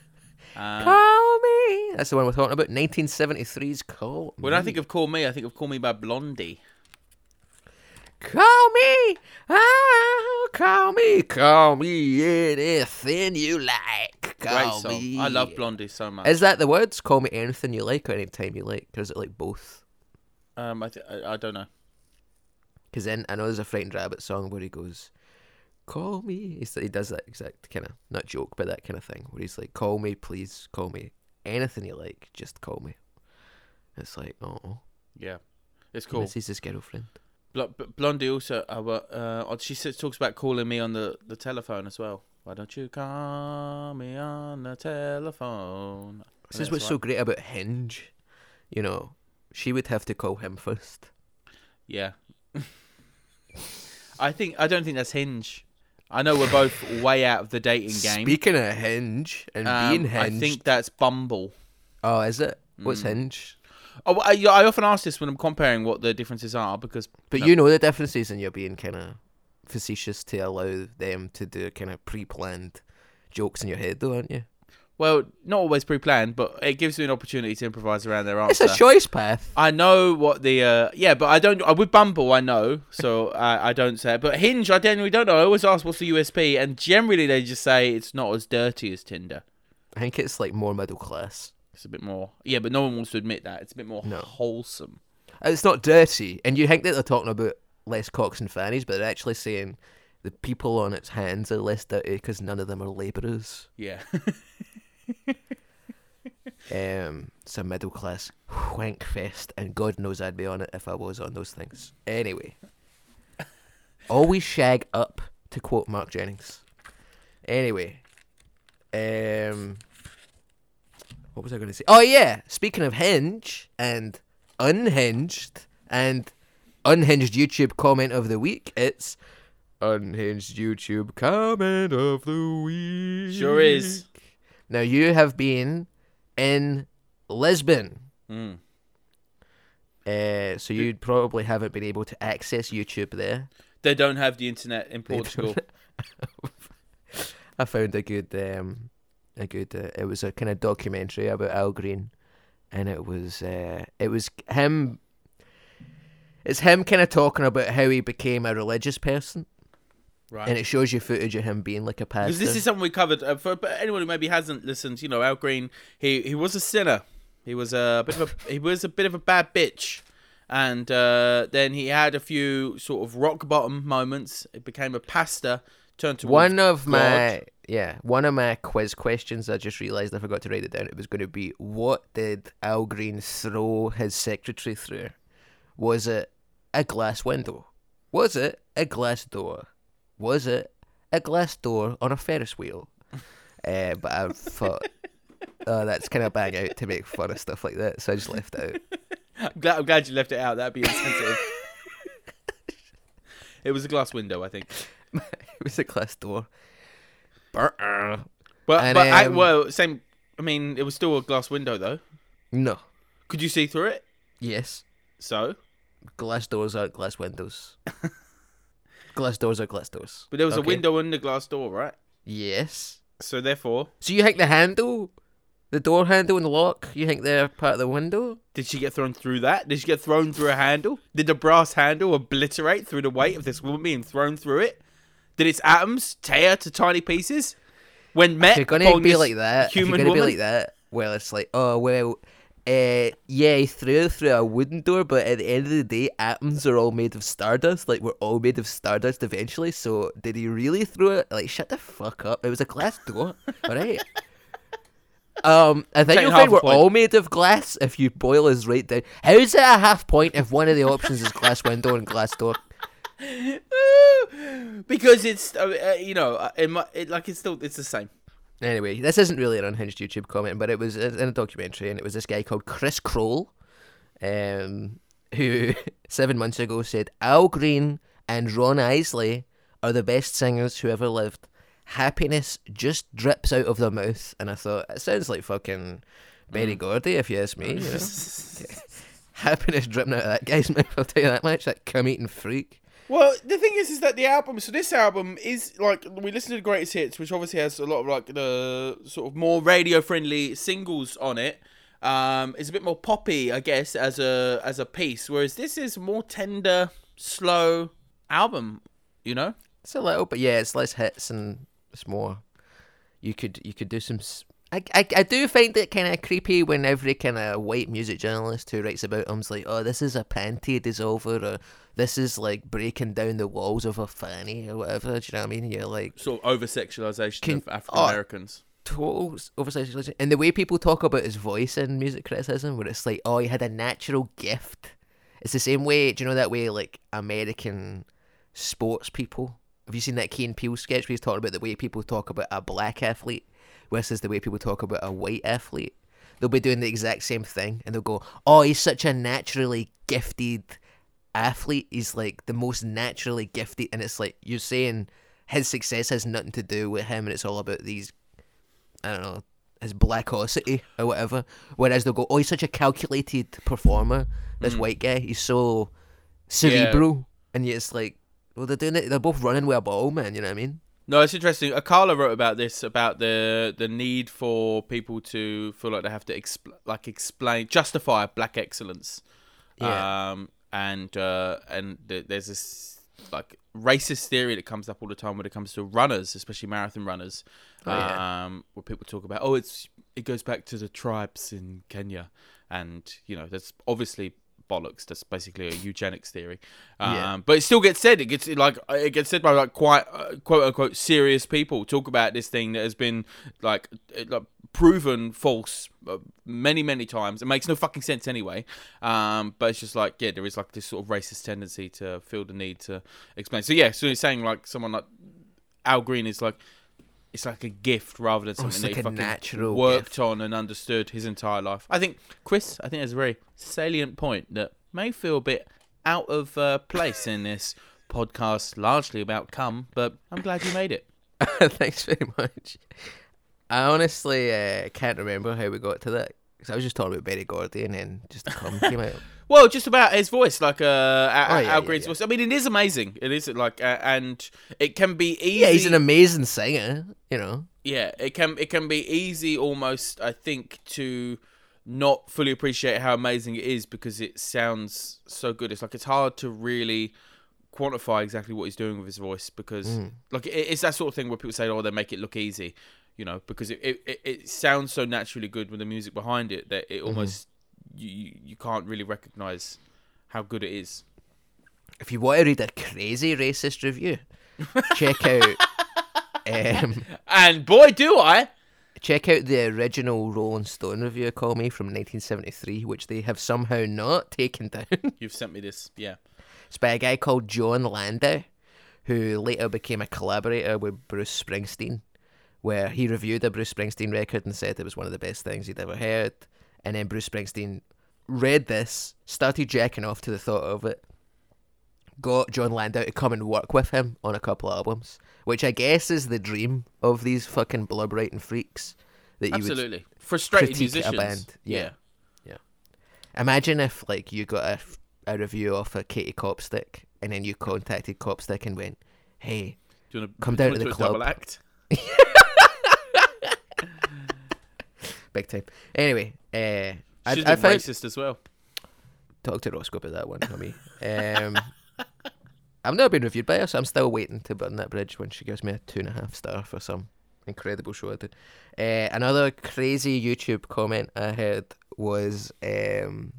Um, Call me. That's the one we're talking about. 1973's Call when Me. I think of Call Me, I think of Call Me by Blondie. Call me. Oh, call me. Call me anything you like. Great song. me. I love Blondie so much. Is that the words? Call me anything you like or anytime you like? Or is it like both? Um, I, th- I I don't know. Because then I know there's a Frightened Rabbit song where he goes, "Call me." He's, he does that exact kind of not joke, but that kind of thing where he's like, "Call me, please, call me, anything you like, just call me." It's like, oh, Yeah, it's cool. cool. He's his girlfriend. Bl- Blondie also, uh, uh, she says, talks about calling me on the, the telephone as well. Why don't you call me on the telephone? This is what's so great about Hinge. You know, she would have to call him (laughs) first. Yeah. (laughs) I think I don't think that's Hinge. I know we're both way out of the dating game. Speaking of Hinge and Um, being I think that's Bumble. oh, is it? What's Mm. Hinge? Oh, I, I often ask this when I'm comparing what the differences are because But No. you know the differences, and you're being kind of facetious to allow them to do kind of pre-planned jokes in your head, though, aren't you? Well, not always pre-planned, but it gives me an opportunity to improvise around their It's a choice path. I know what the uh, yeah, but I don't. Uh, with Bumble, I know, so I, I don't say it. But Hinge, I generally don't know. I always ask what's the USP, and generally they just say it's not as dirty as Tinder. I think it's like more middle class. It's a bit more yeah, but no one wants to admit that. It's a bit more No. wholesome. It's not dirty, and you think that they're talking about less cocks and fannies, but they're actually saying the people on its hands are less dirty because none of them are labourers. Yeah, (laughs) Um, it's a middle class wank fest, and God knows I'd be on it if I was on those things. Anyway, always shag up, to quote Mark Jennings. Anyway, um, what was I going to say? Oh yeah, speaking of Hinge and unhinged and unhinged YouTube comment of the week, it's unhinged YouTube comment of the week. sure is. Now you have been in Lisbon, Mm. uh, so you probably haven't been able to access YouTube there. They don't have the internet in Portugal. (laughs) I found a good, um, a good. Uh, it was a kind of documentary about Al Green, and it was, uh, it was him. It's him kind of talking about how he became a religious person, right. and it shows you footage of him being like a pastor. This is something we covered uh, for but anyone who maybe hasn't listened. You know, Al Green, he he was a sinner. He was a bit of a he was a bit of a bad bitch, and uh, then he had a few sort of rock bottom moments. It became a pastor, turned to one of my yeah one of my quiz questions i just realized i forgot to write it down it was going to be what did al green throw his secretary through was it a glass window was it a glass door was it a glass door on a ferris wheel uh, (laughs) but i thought oh, that's kind of bang out to make fun of stuff like that. So I just left it out. I'm glad, I'm glad you left it out. That'd be insensitive. (laughs) it was a glass window, I think. (laughs) it was a glass door. But And, but I, um, well, same. I mean, it was still a glass window though. No. Could you see through it? Yes. So, Glass doors aren't glass windows. Glass doors are glass doors. but there was a window in the glass door, right? Yes. So therefore, So you think the handle, the door handle and the lock, you think they're part of the window? did she get thrown through that? Did she get thrown through a handle? Did the brass handle obliterate through the weight of this woman being thrown through it? Did its atoms tear to tiny pieces? When met If you're gonna be like that, if you're human gonna woman? be like that, well, it's like, oh well, uh, yeah, he threw it through a wooden door, but at the end of the day, atoms are all made of stardust. Like we're all made of stardust eventually. So did he really throw it? Like shut the fuck up! It was a glass door, (laughs) all right. Um, I think Taking you'll find we're point. all made of glass if you boil us right down. How is it a half point if one of the options is glass window and glass door? (laughs) because it's uh, uh, you know uh, it, it like it's still it's the same. Anyway, this isn't really an unhinged YouTube comment, but it was in a documentary, and it was this guy called Chris Kroll, um, (laughs) who seven months ago said Al Green and Ron Isley are the best singers who ever lived. Happiness just drips out of their mouth, and I thought it sounds like fucking Berry Gordy, if you ask me. You know? (laughs) (laughs) Happiness dripping out of that guy's mouth. I'll tell you that much. That cum eating freak. Well, the thing is, is that the album. So this album is like we listen to the greatest hits, which obviously has a lot of like the sort of more radio friendly singles on it. Um, it's a bit more poppy, I guess, as a as a piece. Whereas this is more tender, slow album. You know. It's a little, but yeah, it's less hits and it's more. You could you could do some. I, I, I do find it kind of creepy when every kind of white music journalist who writes about him's like, oh, this is a panty dissolver, or this is like breaking down the walls of a fanny, or whatever. Do you know what I mean? You're like Sort of over sexualization of African oh, Americans. total oversized, and the way people talk about his voice in music criticism, where it's like, oh, he had a natural gift. It's the same way. Do you know that way like American sports people? Have you seen that Key Peele sketch where he's talking about the way people talk about a black athlete versus the way people talk about a white athlete? They'll be doing the exact same thing, and they'll go, "Oh, he's such a naturally gifted athlete. He's like the most naturally gifted," and it's like you're saying his success has nothing to do with him, and it's all about these I don't know, his blackosity or whatever. Whereas they'll go, oh, he's such a calculated performer. This mm. white guy, he's so cerebral, and yet it's like, well, they're doing it. They're both running with a ball, man. You know what I mean? No, it's interesting. Akala wrote about this about the the need for people to feel like they have to expl- like explain justify black excellence. Yeah. Um and uh and th- there's this like racist theory that comes up all the time when it comes to runners, especially marathon runners. Oh, yeah. Um where people talk about oh it's it goes back to the tribes in Kenya and you know that's obviously bollocks that's basically a eugenics theory. Um, Yeah. but it still gets said it gets like it gets said by like quite uh, quote unquote serious people talk about this thing that has been like, it, like proven false uh, many many times. It makes no fucking sense anyway. Um, but it's just like yeah there is like this sort of racist tendency to feel the need to explain. So yeah so he's saying like someone like Al Green is like it's like a gift rather than Oh, something like that he fucking natural worked gift. on and understood his entire life. I think Chris, I think there's a very salient point that may feel a bit out of uh, place in this podcast, largely about cum, but I'm glad you made it. (laughs) Thanks very much. I honestly uh, can't remember how we got to that because I was just talking about Berry Gordy, and then just the cum came out. Well, just about his voice, like uh, Al, Oh, yeah, Al Green's yeah. voice. I mean, it is amazing. It is like, uh, and it can be easy. Yeah, he's an amazing singer. You know. yeah it can it can be easy almost i think to not fully appreciate how amazing it is because it sounds so good it's like it's hard to really quantify exactly what he's doing with his voice because like it, it's that sort of thing where people say oh they make it look easy you know because it, it, it- it sounds so naturally good with the music behind it that it almost you you- can't really recognize how good it is If you want to read a crazy racist review, check (laughs) out. Um, and boy do i Check out the original Rolling Stone review, Call Me, from 1973, which they have somehow not taken down. (laughs) you've sent me this yeah it's by a guy called Jon Landau, who later became a collaborator with Bruce Springsteen. where he reviewed a Bruce Springsteen record and said it was one of the best things he'd ever heard. And then Bruce Springsteen read this, started jacking off to the thought of it, got Jon Landau to come and work with him on a couple of albums, which I guess is the dream of these fucking blub writing freaks. That you would Absolutely. Frustrated critique a band, yeah. yeah. imagine if like you got a, a review off a Katie Copstick and then you contacted Copstick and went, "Hey, Do you wanna, Come do you down to the a double club. act? (laughs) (laughs) big time." Anyway, uh, I, She's I a found racist as well. talk to Roscoe about that one, me. Um, (laughs) I've never been reviewed by her, so I'm still waiting to burn that bridge when she gives me a two and a half star for some incredible show I did. Uh, another crazy YouTube comment I heard was um,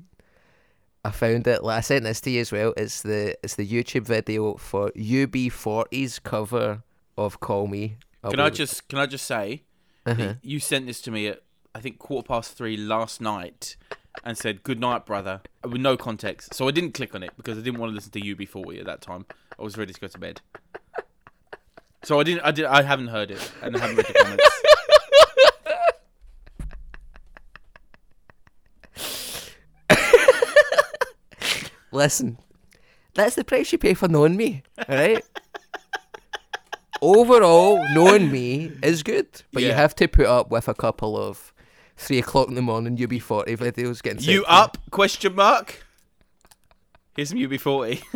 I found it. I sent this to you as well. It's the it's the YouTube video for UB40's cover of "Call Me." I'll Can I just can I just say Uh-huh. you sent this to me at I think quarter past three last night and said good night brother with no context. So I didn't click on it because I didn't want to listen to UB40 at that time. I was ready to go to bed. So I didn't I did I haven't heard it and I haven't read the comments. (laughs) Listen, that's the price you pay for knowing me, alright? Overall, knowing me is good, but you have to put up with a couple of three o'clock in the morning UB40 videos getting sent You up? Question mark. Here's some UB40. (laughs)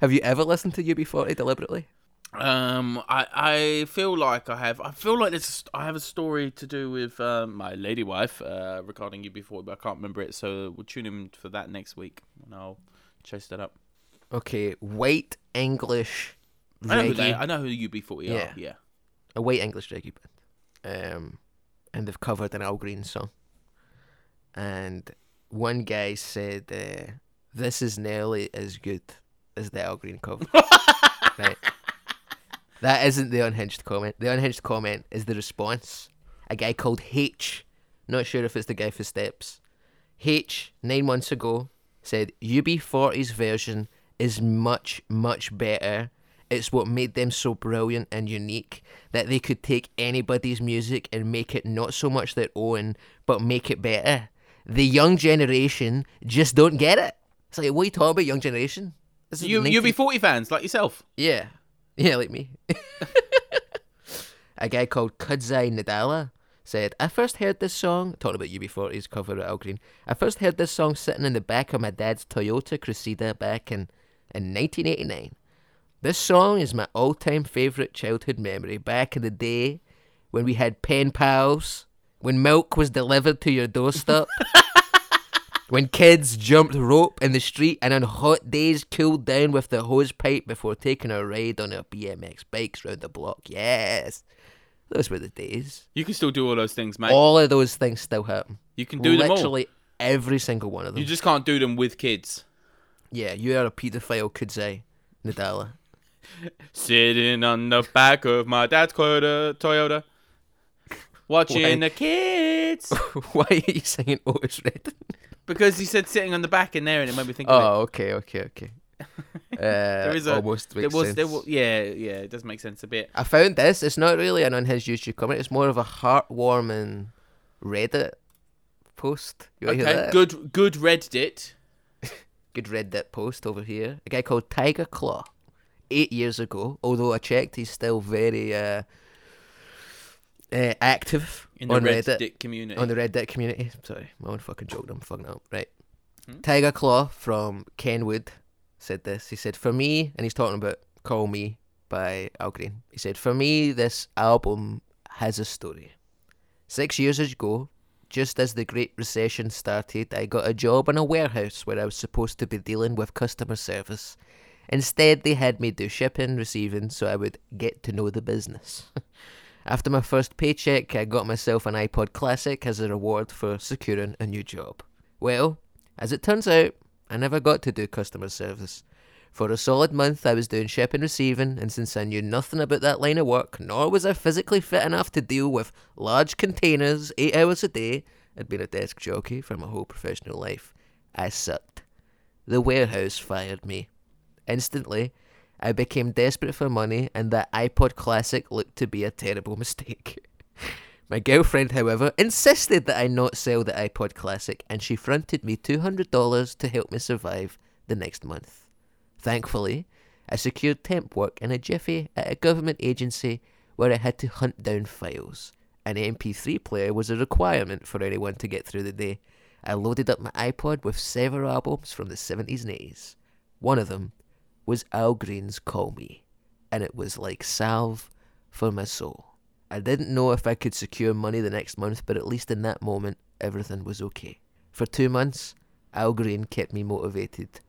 Have you ever listened to UB40 deliberately? Um, I I feel like I have. I feel like this. I have a story to do with um, my lady wife uh, regarding UB40, but I can't remember it. So we'll tune in for that next week, and I'll chase that up. Okay, white English I know who they. I know who UB40 Yeah. are. Yeah. A white English reggae band, um, and they've covered an Al Green song. And one guy said, uh, "This is nearly as good as the Al Green cover." (laughs) right. That isn't the unhinged comment. The unhinged comment is the response. A guy called H, not sure if it's the guy for Steps. H, nine months ago, said UB40's version is much, much better. It's what made them so brilliant and unique that they could take anybody's music and make it not so much their own, but make it better. The young generation just don't get it. It's like, what are you talking about, young generation? This is You 19 UB40 fans like yourself. yeah. Yeah, like me. (laughs) a guy called Kudzai Nadala said, I first heard this song, talking about UB40's cover at Al Green. I first heard this song sitting in the back of my dad's Toyota Cressida back in, in 1989. This song is my all time favourite childhood memory back in the day when we had pen pals, when milk was delivered to your doorstep. (laughs) When kids jumped rope in the street and on hot days cooled down with the hose pipe before taking a ride on their BMX bikes round the block. Yes. Those were the days. You can still do all those things, mate. All of those things still happen. you can do them all. Literally every single one of them. You just can't do them with kids. Yeah, you are a paedophile, could say. Nadala. Sitting on the back of my dad's Toyota, Toyota watching Why? the kids. (laughs) Why are you singing Otis Redding? because he said sitting on the back in there, and it made me think of it. Oh, okay, okay, okay. (laughs) Uh, there is a- almost There was, sense. there was, yeah, yeah, it does make sense a bit. I found this. It's not really an unhinged YouTube comment. It's more of a heartwarming Reddit post. You Okay, that? good, good Reddit. (laughs) good Reddit post over here. A guy called Tiger Claw. Eight years ago, although I checked, he's still very uh, uh, active in the on Reddit, Reddit. community. On the Reddit community. Sorry, my own fucking joke. I'm fucking up. Right. Hmm? Tiger Claw from Kenwood said this. He said, For me, and he's talking about Call Me by Al Green. He said, For me, this album has a story. Six years ago, just as the Great Recession started, I got a job in a warehouse where I was supposed to be dealing with customer service. Instead, they had me do shipping, receiving, so I would get to know the business. (laughs) After my first paycheck, I got myself an iPod Classic as a reward for securing a new job. Well, as it turns out, I never got to do customer service. For a solid month, I was doing shipping receiving, and since I knew nothing about that line of work, nor was I physically fit enough to deal with large containers eight hours a day, I'd been a desk jockey for my whole professional life. I sucked. The warehouse fired me. Instantly, I became desperate for money, and that iPod Classic looked to be a terrible (laughs) mistake. My girlfriend, however, insisted that I not sell the iPod Classic, and she fronted me $200 to help me survive the next month. Thankfully, I secured temp work in a jiffy at a government agency where I had to hunt down files. An MP3 player was a requirement for anyone to get through the day. I loaded up my iPod with several albums from the 70s and 80s. One of them was Al Green's Call Me, and it was like salve for my soul. I didn't know if I could secure money the next month, but at least in that moment, everything was okay. For two months, Al Green kept me motivated.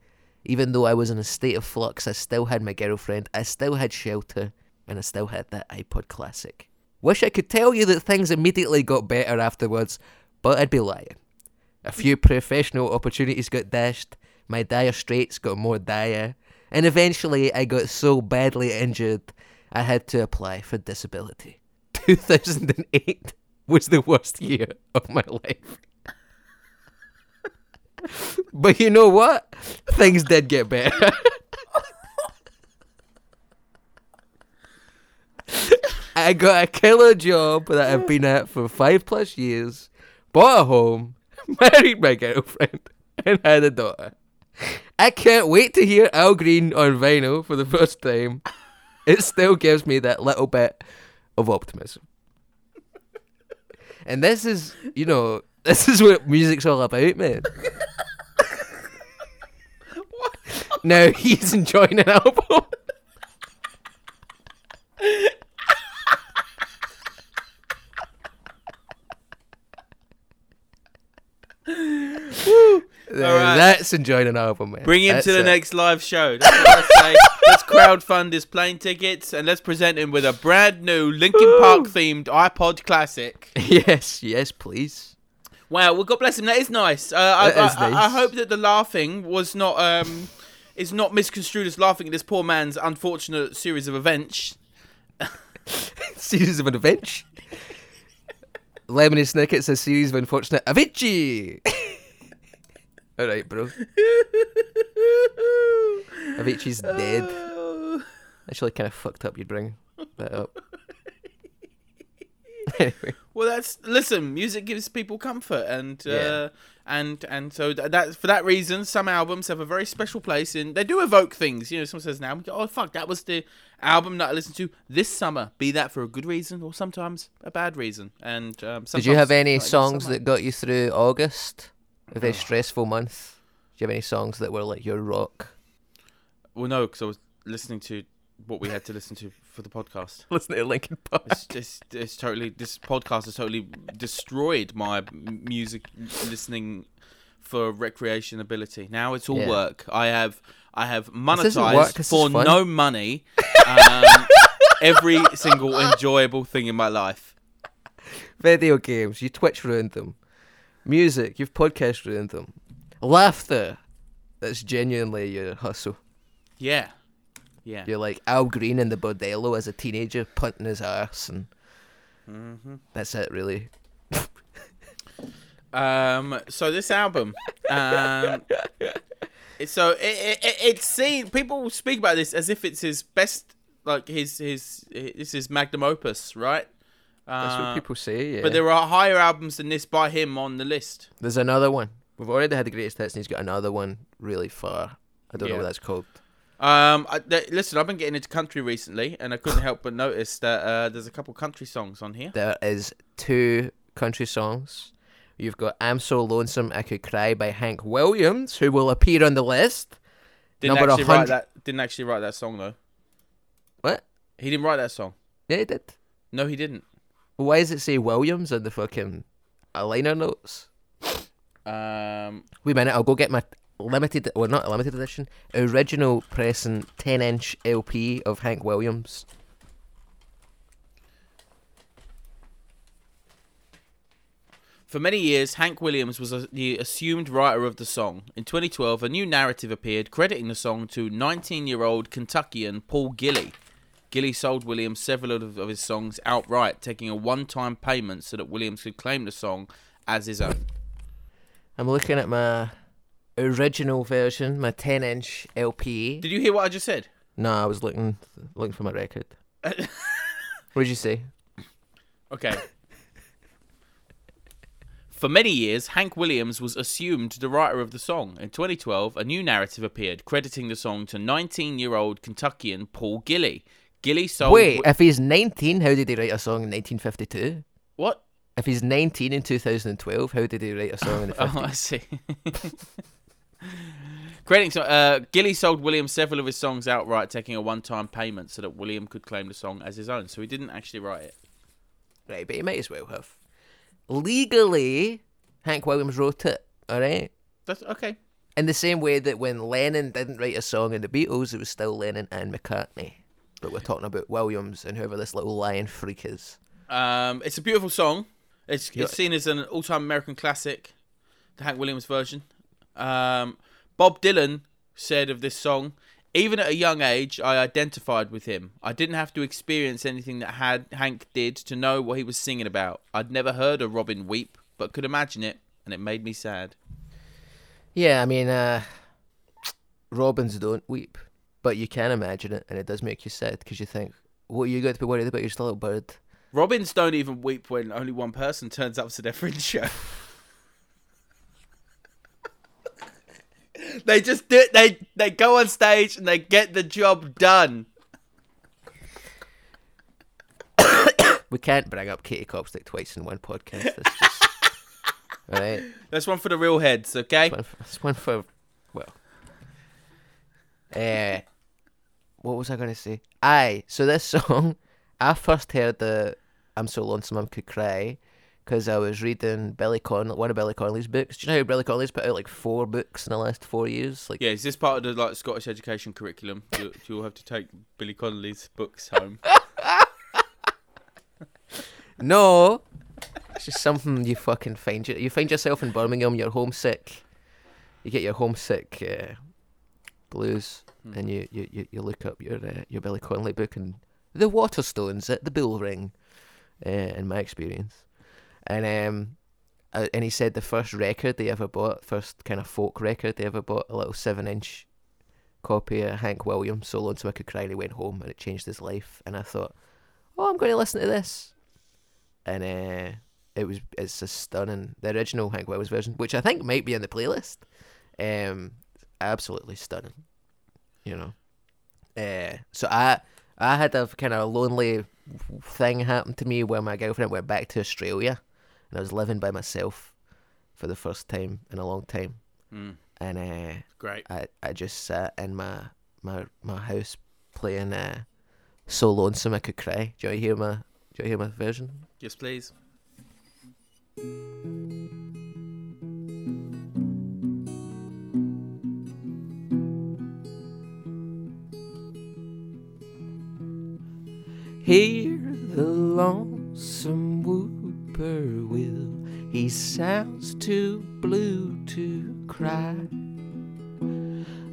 Even though I was in a state of flux, I still had my girlfriend, I still had shelter, and I still had that iPod Classic. Wish I could tell you that things immediately got better afterwards, but I'd be lying. A few professional opportunities got dashed, my dire straits got more dire, and eventually I got so badly injured I had to apply for disability. (laughs) 2008 was the worst year of my life. (laughs) but you know what? Things did get better. (laughs) I got a killer job that I've been at for five plus years, bought a home, married my girlfriend, and had a daughter. I can't wait to hear Al Green on vinyl for the first time. It still gives me that little bit of optimism. And this is, you know, (laughs) this is what music's all about, man. now he's enjoying an album. (laughs) Alright. That's enjoying an album, man. Bring him That's to the it. next live show. That's what I say. let's crowdfund his plane tickets and let's present him with a brand new Linkin Park themed iPod Classic. (laughs) Yes, yes, please. Wow, well, God bless him. That is nice. Uh, I, That is I, I, I hope that the laughing was not um, is not misconstrued as laughing at this poor man's unfortunate series of events. (laughs) series of an event. Lemony Snicket's a series of unfortunate Avicii. (laughs) All right, bro. Avicii's dead. (laughs) Actually, kind of fucked up. You bring that up. (laughs) anyway, Well, that's listen. Music gives people comfort, and uh, Yeah. and and so th- that for that reason, some albums have a very special place in. They do evoke things. You know, someone says now, go, "Oh fuck, that was the album that I listened to this summer." Be that for a good reason or sometimes a bad reason. And um, did you have any songs that got you through August? A very Oh. stressful month. Do you have any songs that were like your rock? Well, no, because I was listening to what we had to listen to for the podcast. (laughs) Listen to Linkin Park. It's just it's totally this podcast has totally destroyed my music listening for recreation ability. Now it's all Yeah. work. I have I have isn't monetized work, this is for fun. no money (laughs) um, every single enjoyable thing in my life. Video games, you Twitch ruined them. Music, you've podcasted ruined them. Laughter, that's genuinely your hustle. Yeah, yeah. You're like Al Green in the Bordello as a teenager, punting his ass, and hmm that's it, really. (laughs) Um. So this album, um, (laughs) so it, it, it it's seen. People speak about this as if it's his best, like his his this is magnum opus, right? That's Uh, what people say, yeah. But there are higher albums than this by him on the list. There's another one. We've already had the greatest hits, and he's got another one really far. I don't know Yeah. what that's called. Um, I, th- listen, I've been getting into country recently, and I couldn't help but notice that uh, there's a couple country songs on here. There is two country songs. You've got I'm So Lonesome I Could Cry by Hank Williams, who will appear on the list. Didn't Number actually write 100 that. Didn't actually write that song though. What? He didn't write that song. Yeah, he did. No, he didn't. Why does it say Williams in the fucking liner notes? Um, Wait a minute, I'll go get my limited, well, not a limited edition, original pressing 10 inch LP of Hank Williams. For many years, Hank Williams was a, the assumed writer of the song. In 2012, a new narrative appeared crediting the song to 19 year old Kentuckian Paul Gilley. Gilley sold Williams several of, of his songs outright, taking a one time payment so that Williams could claim the song as his own. I'm looking at my original version, my 10 inch LP. Did you hear what I just said? No, I was looking looking for my record. (laughs) what did you say? Okay. For many years, Hank Williams was assumed the writer of the song. In 2012, a new narrative appeared crediting the song to 19 year old Kentuckian Paul Gilley. Gilley sold. Wait, if he's 19, how did he write a song in 1952? What? If he's 19 in 2012, how did he write a song in the 50s? (laughs) Oh, I see. (laughs) Crediting uh, Gilley sold William several of his songs outright, taking a one-time payment so that William could claim the song as his own. So he didn't actually write it. Right, but he might as well have. Legally, Hank Williams wrote it, alright? That's okay. In the same way that when Lennon didn't write a song in the Beatles, it was still Lennon and McCartney. But we're talking about Williams and whoever this little lion freak is. Um, it's a beautiful song. It's it's seen as an all-time American classic, the Hank Williams version. Um, Bob Dylan said of this song, "Even at a young age, I identified with him. I didn't have to experience anything that had Hank did to know what he was singing about. I'd never heard a robin weep, but could imagine it, and it made me sad." Yeah, I mean, uh, robins don't weep, but you can imagine it, and it does make you sad because you think, what are you going to be worried about? You're just a little bird. Robins don't even weep when only one person turns up to their fringe (laughs) show. they just do they they go on stage and they get the job done. We can't bring up Katie Copstick twice in one podcast. That's just, all (laughs) right. That's one for the real heads, okay? One for, it's one for well. Uh, what was I going to say? Aye, so this (laughs) song, I first heard the "I'm So Lonesome I Could Cry" because I was reading Billy Connolly, one of Billy Connolly's books. Do you know how Billy Connolly's put out like four books in the last four years? Like, Yeah, is this part of the like Scottish education curriculum? (laughs) You, you'll have to take Billy Connolly's books home. (laughs) no, it's just something you fucking find. You, you find yourself in Birmingham, you're homesick. You get your homesick uh, blues, and you, you, you, look up your uh, your Billy Connolly book and the Waterstones at the Bull Ring, uh, in my experience, and um, uh, and he said the first record they ever bought, first kind of folk record they ever bought, a little seven inch copy of Hank Williams, So Lonesome I Could Cry, and he went home and it changed his life. And I thought, oh, I'm going to listen to this, and uh, it was it's a stunning the original Hank Williams version, which I think might be in the playlist. Um, absolutely stunning, you know. Uh, so I I had a kind of lonely thing happen to me where my girlfriend went back to Australia, and I was living by myself for the first time in a long time, Mm, and uh, great. I I just sat in my my my house playing uh, "So Lonesome I Could Cry." Do you want to hear my Do you hear my version? Yes, please. Hear the lonesome whippoorwill. He sounds too blue to cry.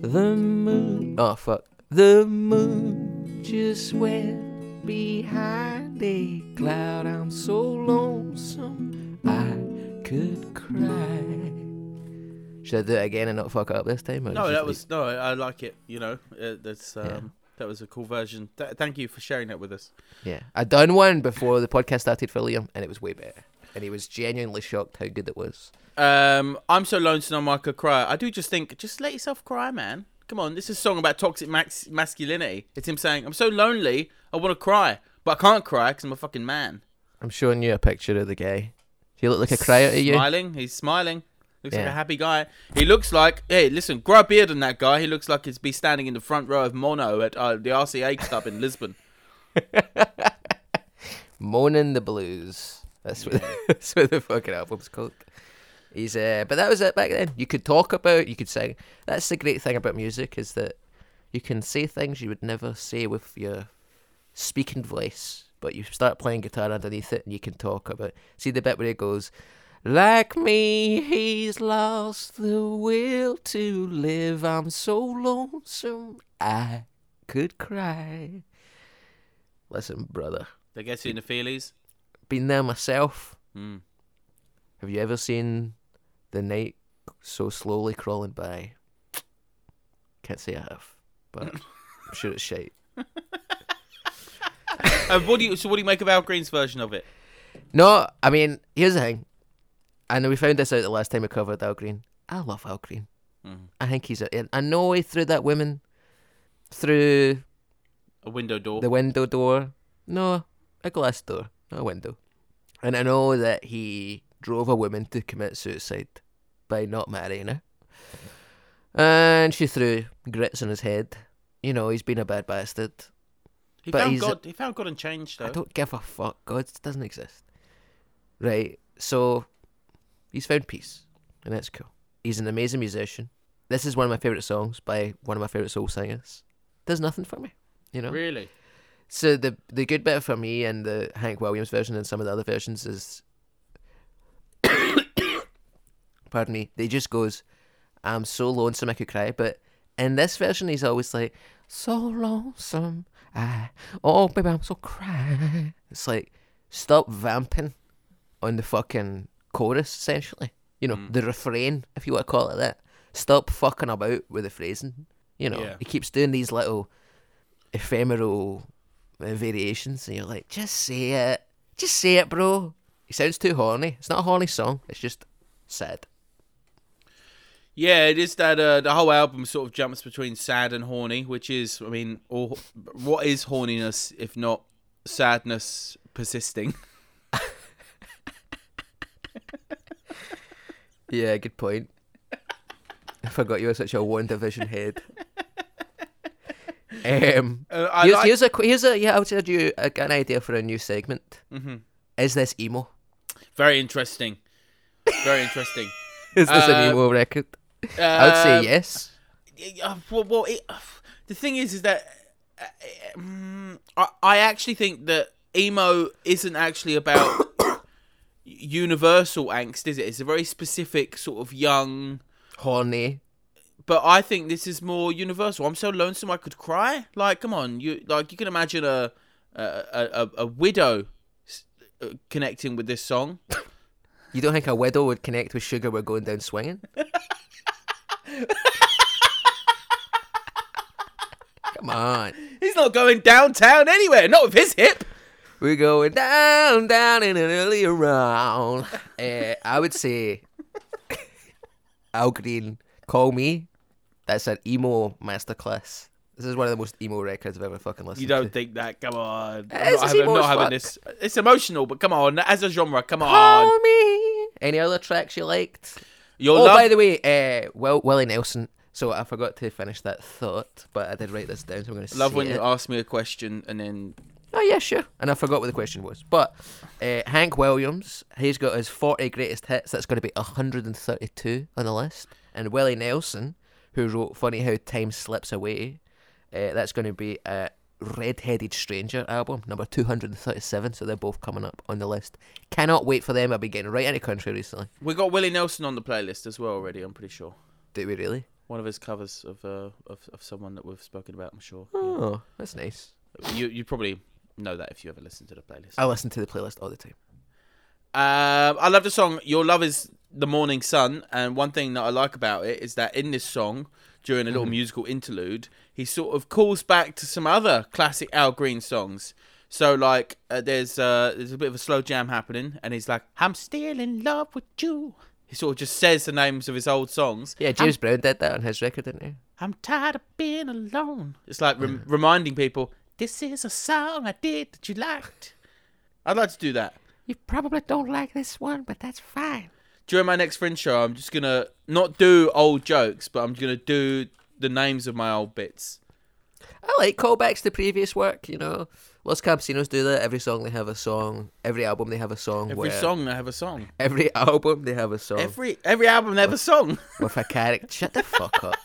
The moon. Oh, fuck. The moon just went behind a cloud. I'm so lonesome I could cry. Should I do it again and not fuck up this time? No, that was no. I like it. You know, uh, that's um. That was a cool version. Th- thank you for sharing that with us. Yeah, I done one before the podcast started for Liam, and it was way better. And he was genuinely shocked how good it was. Um, I'm so lonesome I could cry. I do just think, just let yourself cry, man. Come on, this is a song about toxic max- masculinity. It's him saying, "I'm so lonely, I want to cry, but I can't cry because I'm a fucking man." I'm showing you a picture of the guy. Do you look like a crier to you? Smiling, he's smiling. Looks like a happy guy. He looks like, hey, listen, grow a beard on that guy. He looks like he'd be standing in the front row of Mono at uh, the RCA club in Lisbon. (laughs) Moaning the Blues. That's what (laughs) that's what the fucking album's called. He's uh, but that was it back then. You could talk about, you could sing. That's the great thing about music is that you can say things you would never say with your speaking voice, but you start playing guitar underneath it and you can talk about. See the bit where it goes, like me, he's lost the will to live. I'm so lonesome I could cry. Listen, brother, They get you in the feelies. been there myself. Hmm. Have you ever seen the night so slowly crawling by? Can't say I have, but I'm (laughs) sure it's shite. Uh, what do you? So what do you make of Al Green's version of it? No, I mean, here's the thing. And we found this out the last time we covered Al Green. I love Al Green. Mhm. I think he's a. I know he threw that woman through A window door. the window door. No, a glass door, not a window. And I know that he drove a woman to commit suicide by not marrying her. And she threw grits on his head. You know, he's been a bad bastard. he but found God. He found God and changed Though. I don't give a fuck. God doesn't exist. Right. So he's found peace. And that's cool. He's an amazing musician. This is one of my favourite songs by one of my favourite soul singers. Does nothing for me. You know? Really? So the the good bit for me and the Hank Williams version and some of the other versions is (coughs) pardon me, they just goes, I'm so lonesome I could cry, but in this version he's always like, So lonesome I oh baby I'm so cry It's like stop vamping on the fucking chorus essentially. You know, Mm. the refrain, if you want to call it that. Stop fucking about with the phrasing. You know, Yeah. he keeps doing these little ephemeral uh, variations, and you're like, just say it, just say it, bro. He sounds too horny. It's not a horny song. It's just sad. Yeah, it is that uh, the whole album sort of jumps between sad and horny, which is, I mean, all, what is horniness if not sadness persisting? (laughs) Yeah, good point. I forgot you were such a Joy Division head. Um, Uh, here's, like- here's a here's a yeah. I'll tell you a, an idea for a new segment. Mm-hmm. Is this emo? Very interesting. Very interesting. (laughs) Is this Uh, an emo record? Uh, I would say yes. Uh, well, well it, the thing is, is that uh, um, I, I actually think that emo isn't actually about universal angst, is it? It's a very specific sort of young. Horny. But I think this is more universal. I'm so lonesome I could cry. Like, come on, you like you can imagine a a a, a widow uh, connecting with this song. (laughs) You don't think a widow would connect with Sugar? We're going down swinging. (laughs) Come on. He's not going downtown anywhere. Not with his hip. We're going down, down, and early around. uh, (laughs) I would say Al Green, Call Me. That's an emo masterclass. This is one of the most emo records I've ever fucking listened You don't to. think that? Come on. I'm It's not, having, I'm emo not having this. It's emotional, but come on. As a genre, come on. Call Me. Any other tracks you liked? Your oh, love. by the way, uh, Will, Willie Nelson. So I forgot to finish that thought, but I did write this down, so I'm going to love when it. you ask me a question and then Oh yeah, sure. And I forgot what the question was. But uh, Hank Williams, he's got his 40 greatest hits. That's going to be 132 on the list. And Willie Nelson, who wrote "Funny How Time Slips Away," uh, that's going to be a Red-Headed Stranger album, number 237. So they're both coming up on the list. Cannot wait for them. I've been getting right into country recently. we got Willie Nelson on the playlist as well already. I'm pretty sure Do we really? one of his covers of uh, of, of someone that we've spoken about. I'm sure. Yeah. Oh, that's nice. You you probably know that if you ever listen to the playlist. I listen to the playlist all the time. Um, I love the song "Your Love Is the Morning Sun," and one thing that I like about it is that in this song, during a little musical interlude, he sort of calls back to some other classic Al Green songs. So, like, uh, there's uh, there's a bit of a slow jam happening, and he's like, "I'm still in love with you." He sort of just says the names of his old songs. Yeah, I'm, James Brown did that on his record, didn't he? I'm tired of being alone. It's like rem- reminding people, "This is a song I did that you liked." I'd like to do that. You probably don't like this one, but that's fine. during my next fringe show, I'm just gonna not do old jokes, but I'm gonna do the names of my old bits. I like callbacks to previous work, you know. Los Campesinos do that. Every song they have a song. Every album they have a song. Every where- song they have a song. Every album they have a song Every every album they have a song. with a character. Shut the fuck up.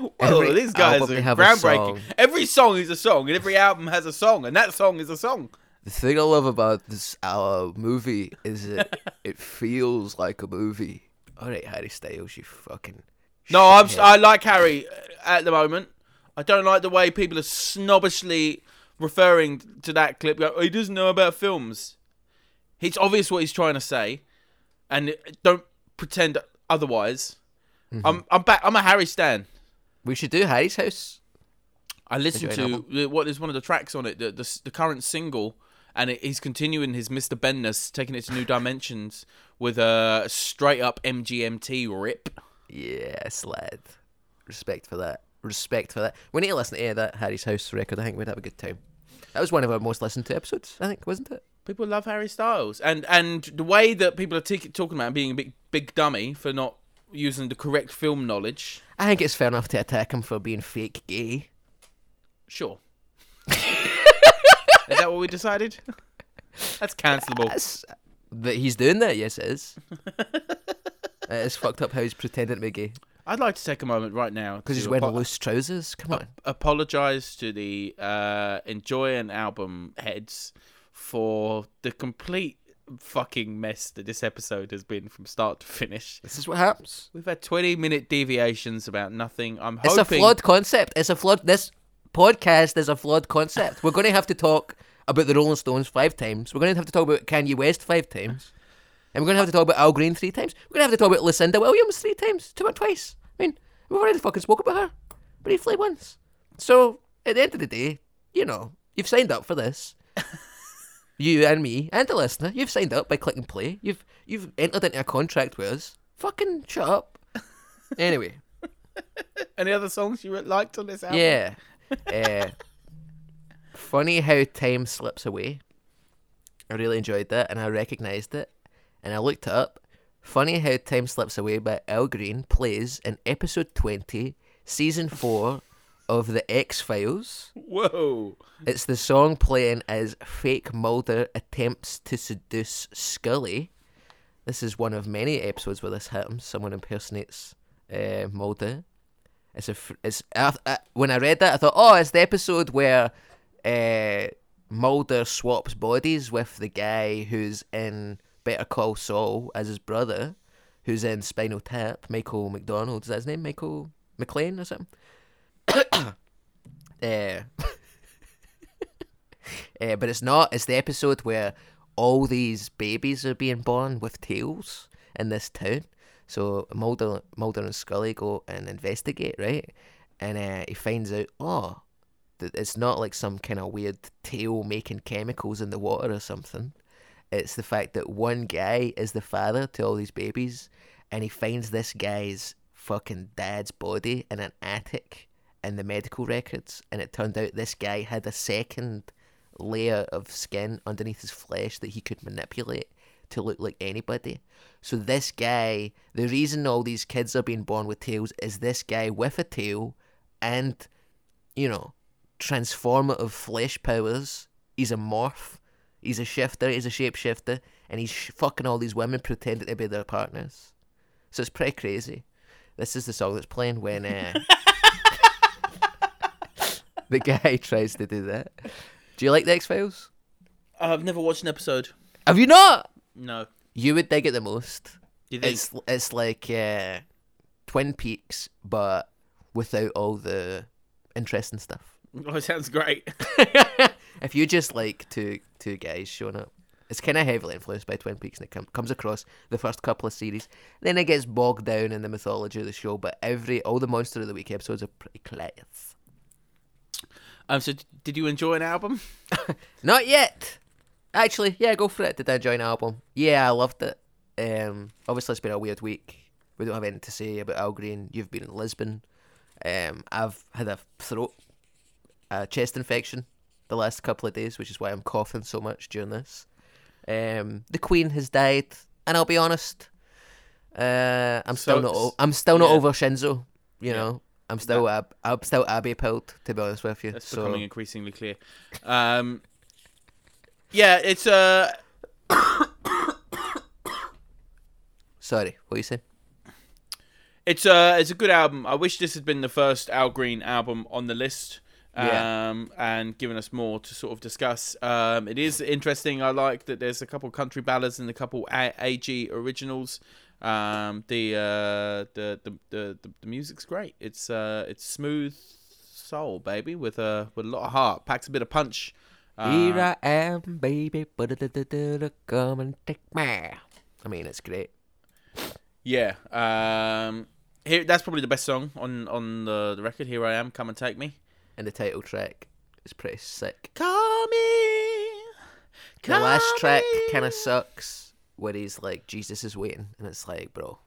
Well, Every these guys are groundbreaking. Every song is a song, and every album has a song, and that song is a song. The thing I love about this uh, movie is that (laughs) it feels like a movie. All right, Harry Styles, you fucking. No, I'm. I like Harry uh, at the moment. I don't like the way people are snobbishly referring to that clip. Go, "Oh, he doesn't know about films. It's obvious what he's trying to say, and don't pretend otherwise. Mm-hmm. I'm I'm back. I'm a Harry stan. We should do Harry's house. I listened to what is one of the tracks on it, the the, the current single, and it, he's continuing his Mr. Benness, taking it to new dimensions with a straight up MGMT rip. Yes, lad. Respect for that. Respect for that. We need to listen to that Harry's House record. I think we'd have a good time. That was one of our most listened to episodes. I think, wasn't it? People love Harry Styles, and and the way that people are t- talking about him being a big big dummy for not using the correct film knowledge. I think it's fair enough to attack him for being fake gay. Sure. is that what we decided? That's cancelable. That's, that he's doing that. Yes, it is. (laughs) it's fucked up how he's pretending to be gay I'd like to take a moment right now because he's wearing apo- loose trousers. Come on. apologize to the uh, Enjoy an Album heads for the complete fucking mess that this episode has been from start to finish. This is what happens. We've had 20 minute deviations about nothing. I'm hoping It's a flawed concept. It's a flawed. This podcast is a flawed concept. We're going to have to talk about the Rolling Stones five times. We're going to have to talk about Kanye West five times. And we're going to have to talk about Al Green three times. We're going to have to talk about Lucinda Williams three times. Two or twice. I mean, we've already fucking spoke about her briefly once. So, at the end of the day, you know, you've signed up for this. You and me and the listener, you've signed up by clicking play. You've you've entered into a contract with us. Fucking shut up. (laughs) Anyway, Any other songs you liked on this album? yeah. (laughs) uh, funny how time slips away. I really enjoyed that, and I recognised it, and I looked it up. Funny how time slips away by Al Green plays in episode twenty, season four of the X Files. Whoa. It's the song playing as fake Mulder attempts to seduce Scully. This is one of many episodes where this happens. Someone impersonates uh, Mulder. It's a. fr- It's I, I, when I read that, I thought, oh, it's the episode where uh, Mulder swaps bodies with the guy who's in Better Call Saul as his brother, who's in Spinal Tap. Michael McDonald. Is that his name? Michael McLean or something. Uh, (coughs) uh, (laughs) but it's not. It's the episode where all these babies are being born with tails in this town. So Mulder, Mulder and Scully go and investigate, right? And uh, he finds out, oh, that it's not like some kind of weird tail making chemicals in the water or something. It's the fact that one guy is the father to all these babies, and he finds this guy's fucking dad's body in an attic in the medical records, and it turned out this guy had a second layer of skin underneath his flesh that he could manipulate to look like anybody. So this guy, the reason all these kids are being born with tails is this guy with a tail and, you know, transformative flesh powers. He's a morph. He's a shifter. He's a shapeshifter, and he's fucking all these women pretending to be their partners. So it's pretty crazy. This is the song that's playing when uh, (laughs) (laughs) the guy tries to do that. Do you like the X Files? I've never watched an episode. Have you not? No. You would dig it the most. Do you think? It's it's like uh, Twin Peaks, but without all the interesting stuff. Oh, it sounds great. (laughs) if you just like two two guys showing up, it's kind of heavily influenced by Twin Peaks, and it com- comes across the first couple of series. Then it gets bogged down in the mythology of the show, but every all the Monster of the Week episodes are pretty class. Um, so, d- did you enjoy an album? (laughs) Not yet. Actually, yeah, go for it. Did I enjoy an album? Yeah, I loved it. Um, obviously, it's been a weird week. We don't have anything to say about Al Green. You've been in Lisbon. Um, I've had a throat, a chest infection the last couple of days, which is why I'm coughing so much during this. Um, the Queen has died, and I'll be honest, uh, I'm still not. O- I'm still not yeah. over Shinzo. You Yeah. know, I'm still. Ab- I'm still Abe pilled, to be honest with you. That's so becoming increasingly clear. Um, yeah, it's uh, sorry. What are you saying? it's uh, it's a good album. I wish this had been the first Al Green album on the list. Yeah. Um, and given us more to sort of discuss. Um, it is interesting. I like that there's a couple country ballads and a couple a- AG originals. Um, the, uh, the, the the the music's great. It's uh, it's smooth soul, baby, with a with a lot of heart. Packs a bit of punch. Uh, Here I am, baby. Come and take me. I mean, it's great. Yeah. Um. Here, that's probably the best song on on the, the record. Here I am. Come and take me. and the title track is pretty sick. Call me. The last call track kind of sucks, where he's like, Jesus is waiting, and it's like, bro,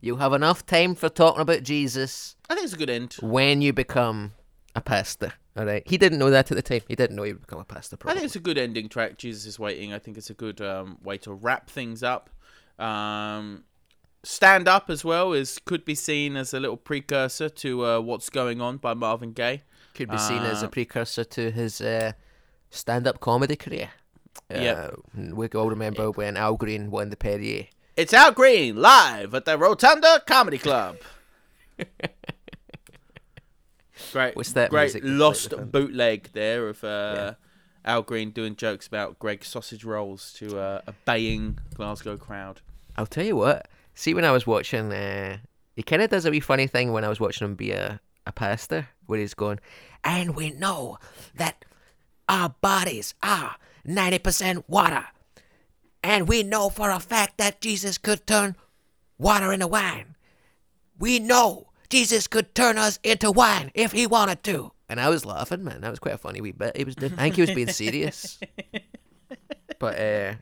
you have enough time for talking about Jesus I think it's a good end. when you become a pastor. All right, he didn't know that at the time. He didn't know he would become a pastor. I think it's a good ending track. Jesus is waiting. I think it's a good um, way to wrap things up. Um, Stand up as well is could be seen as a little precursor to uh, what's going on by Marvin Gaye. Could be seen as a Uh, precursor to his uh, stand-up comedy career. Yeah. Uh, we all remember when Al Green won the Perrier. It's Al Green live at the Rotunda Comedy Club. (laughs) great, What's that great music lost completely bootleg there of uh, Al Green doing jokes about Greggs sausage rolls to uh, a baying Glasgow crowd. I'll tell you what. See, when I was watching, uh, he kind of does a wee funny thing when I was watching him be a, a pastor, where he's going, and we know that our bodies are 90% water. And we know for a fact that Jesus could turn water into wine. We know Jesus could turn us into wine if he wanted to. And I was laughing, man. That was quite a funny wee bit. He was, I think he was being serious. (laughs) But uh,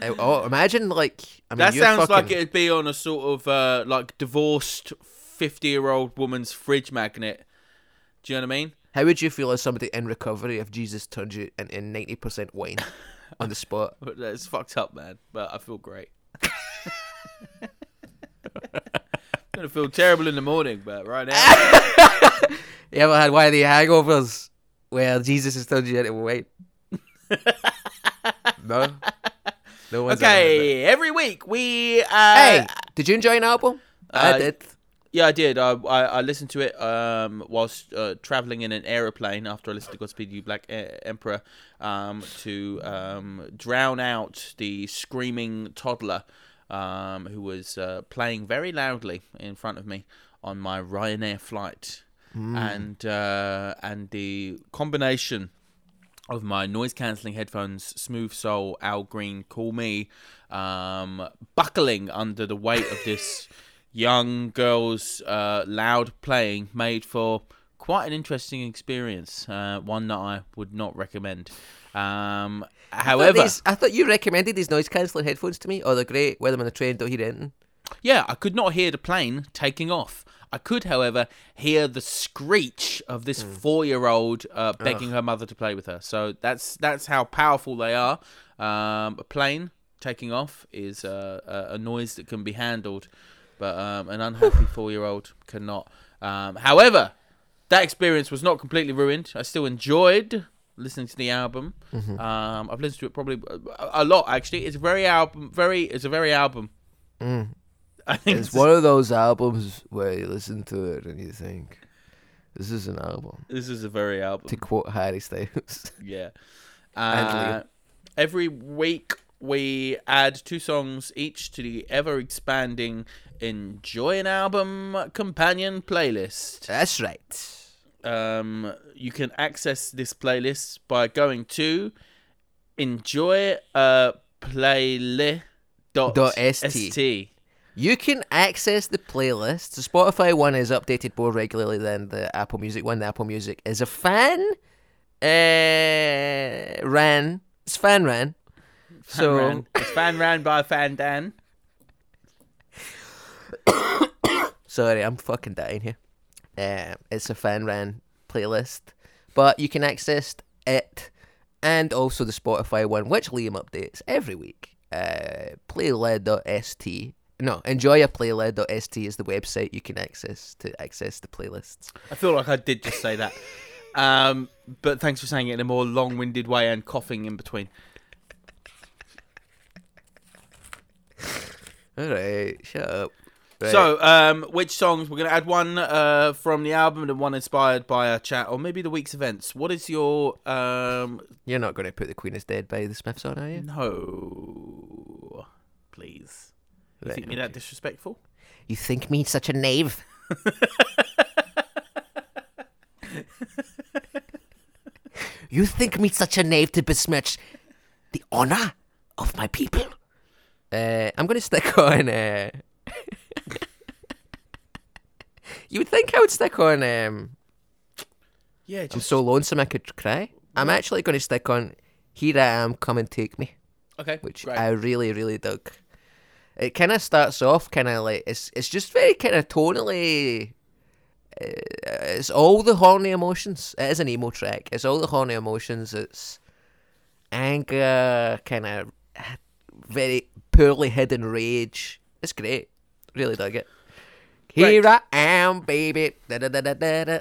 I- oh, imagine like I mean, That you're sounds like it'd be on a sort of uh, like divorced fifty-year-old woman's fridge magnet. Do you know what I mean? How would you feel as somebody in recovery if Jesus turned you into ninety percent wine (laughs) on the spot? It's fucked up, man. But I feel great. I'm (laughs) gonna feel terrible in the morning, but right now, (laughs) You ever had one of the hangovers where Jesus has turned you into wine? no, no one's okay. Every week we. Uh. Hey, did you enjoy an album? I Uh, did. Yeah, I did. I I, I listened to it um, whilst uh, traveling in an aeroplane after I listened to Godspeed You Black E- Emperor um, to um, drown out the screaming toddler um, who was uh, playing very loudly in front of me on my Ryanair flight, and uh, and the combination of my noise cancelling headphones, Smooth Soul, Al Green, Call Me, um, buckling under the weight of this (laughs) young girl's uh, loud playing made for quite an interesting experience. Uh, one that I would not recommend. Um, I thought however, these- I thought you recommended these noise cancelling headphones to me. Oh, they're great. Wear them on the train. Don't hear anything. Yeah, I could not hear the plane taking off. I could, however, hear the screech of this four-year-old uh, begging her mother to play with her. So that's that's how powerful they are. Um, a plane taking off is uh, a, a noise that can be handled, but um, an unhappy four-year-old cannot. Um, however, that experience was not completely ruined. I still enjoyed listening to the album. Um, I've listened to it probably a, a lot actually. It's a very album. Very. It's a very album. I think It's one of those albums where you listen to it and you think, "This is an album." This is a very album. To quote Harry Styles. Yeah. (laughs) Uh, every week we add two songs each to the ever expanding Enjoy an Album companion playlist. That's right. Um, you can access this playlist by going to enjoy a playlist Dot st. You can access the playlist. The Spotify one is updated more regularly than the Apple Music one. The Apple Music is a fan uh, ran. It's fan ran. So ran. it's fan ran by Fan Dan. sorry, I'm fucking dying here. Uh, it's a fan ran playlist, but you can access it and also the Spotify one, which Liam updates every week. Uh, playled.st. No, enjoyaplayled.st is the website you can access to access the playlists. I feel like I did just say that. (laughs) Um, but thanks for saying it in a more long-winded way and coughing in between. All right, shut up. Right. So, um, which songs we're gonna add one uh, from the album and one inspired by a chat, or maybe the week's events. What is your um? you're not going to put "The Queen is Dead" by the Smiths on, are you? No, please. You Right, think me that disrespectful? You think me such a knave? (laughs) you think me such a knave to besmirch the honor of my people? Uh, I'm going to stick (laughs) on. Uh... (laughs) you would think I would stick on. Um... Yeah, I'm just so lonesome I could cry. I'm actually going to stick on "Here I Am, Come and Take Me," okay. which great. I really, really dug. It kind of starts off kind of like it's it's just very kind of tonally. uh, It's all the horny emotions. It is an emo track. It's all the horny emotions. It's anger, kind of very poorly hidden rage. It's great. Really dug it. Here I am, baby. Da, da, da.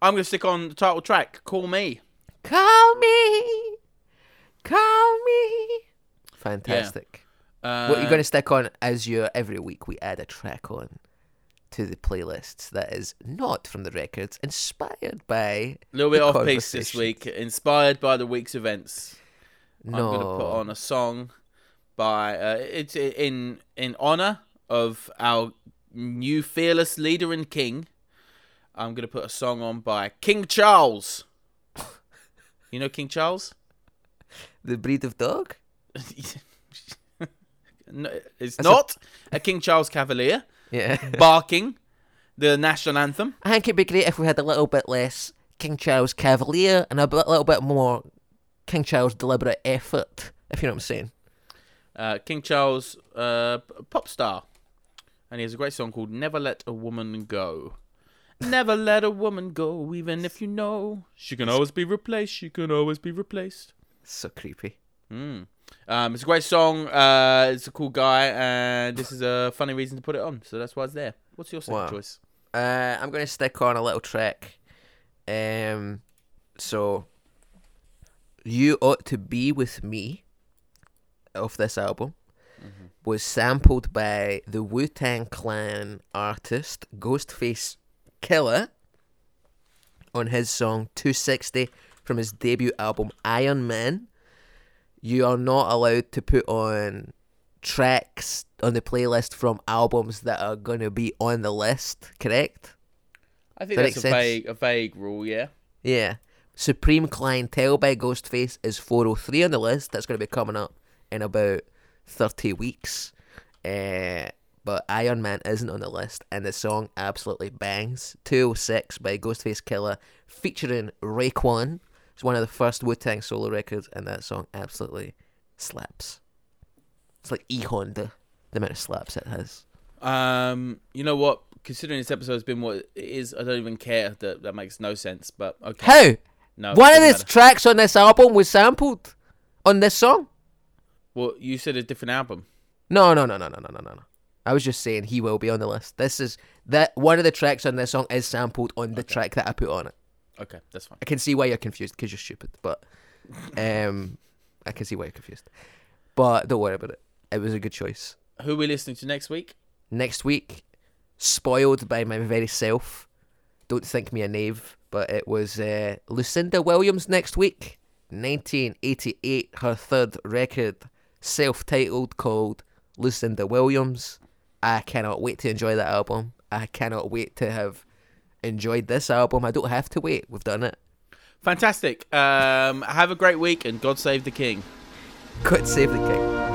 I'm gonna stick on the title track. Call me. Call me. Call me. Fantastic. Uh, what you're going to stick on as your every week we add a track on to the playlist that is not from the records, inspired by a little bit off piece this week, inspired by the week's events. No. I'm gonna put on a song by uh, it's in in honor of our new fearless leader and king. I'm gonna put a song on by King Charles. You know King Charles? the breed of dog. (laughs) no, it's That's not a King Charles Cavalier Yeah. (laughs) barking the national anthem. I think it'd be great if we had a little bit less King Charles Cavalier and a little bit more King Charles deliberate effort. If you know what I'm saying. Uh, King Charles, uh, pop star, and he has a great song called "Never Let a Woman Go." Never let a woman go, even if you know she can always be replaced. She can always be replaced. So creepy. Mm. Um, it's a great song. Uh, it's a cool guy, and this is a funny reason to put it on. So that's why it's there. What's your second Wow. choice? Uh, I'm going to stick on a little track. Um, so you ought to be with me. Of this album mm-hmm. was sampled by the Wu Tang Clan artist Ghostface Killah on his song 260 from his debut album Iron Man. You are not allowed to put on tracks on the playlist from albums that are going to be on the list, correct? I think That that's a vague, a vague rule. Yeah. Yeah. Supreme Clientele by Ghostface is 403 on the list. That's going to be coming up in about 30 weeks. Uh, but Iron Man isn't on the list, and the song absolutely bangs. 206 by Ghostface Killah featuring Raekwon. It's one of the first Wu Tang solo records, and that song absolutely slaps. It's like E Honda, the amount of slaps it has. Um, you know what? Considering this episode has been what it is, I don't even care. That that makes no sense. But okay. How? No. One of the tracks on this album was sampled on this song. Well, you said a different album. No, no, no, no, no, no, no, no. no. I was just saying he will be on the list. This is that one of the tracks on this song is sampled on the track that I put on it. Okay, that's fine. I can see why you're confused because you're stupid, but um, I can see why you're confused. But don't worry about it. It was a good choice. Who are we listening to next week? Next week, spoiled by my very self. Don't think me a knave, but it was uh, Lucinda Williams next week, 1988, her third record, self-titled called Lucinda Williams. I cannot wait to enjoy that album. I cannot wait to have enjoyed this album. I don't have to wait. We've done it. Fantastic. Um, have a great week and God save the King. God save the king.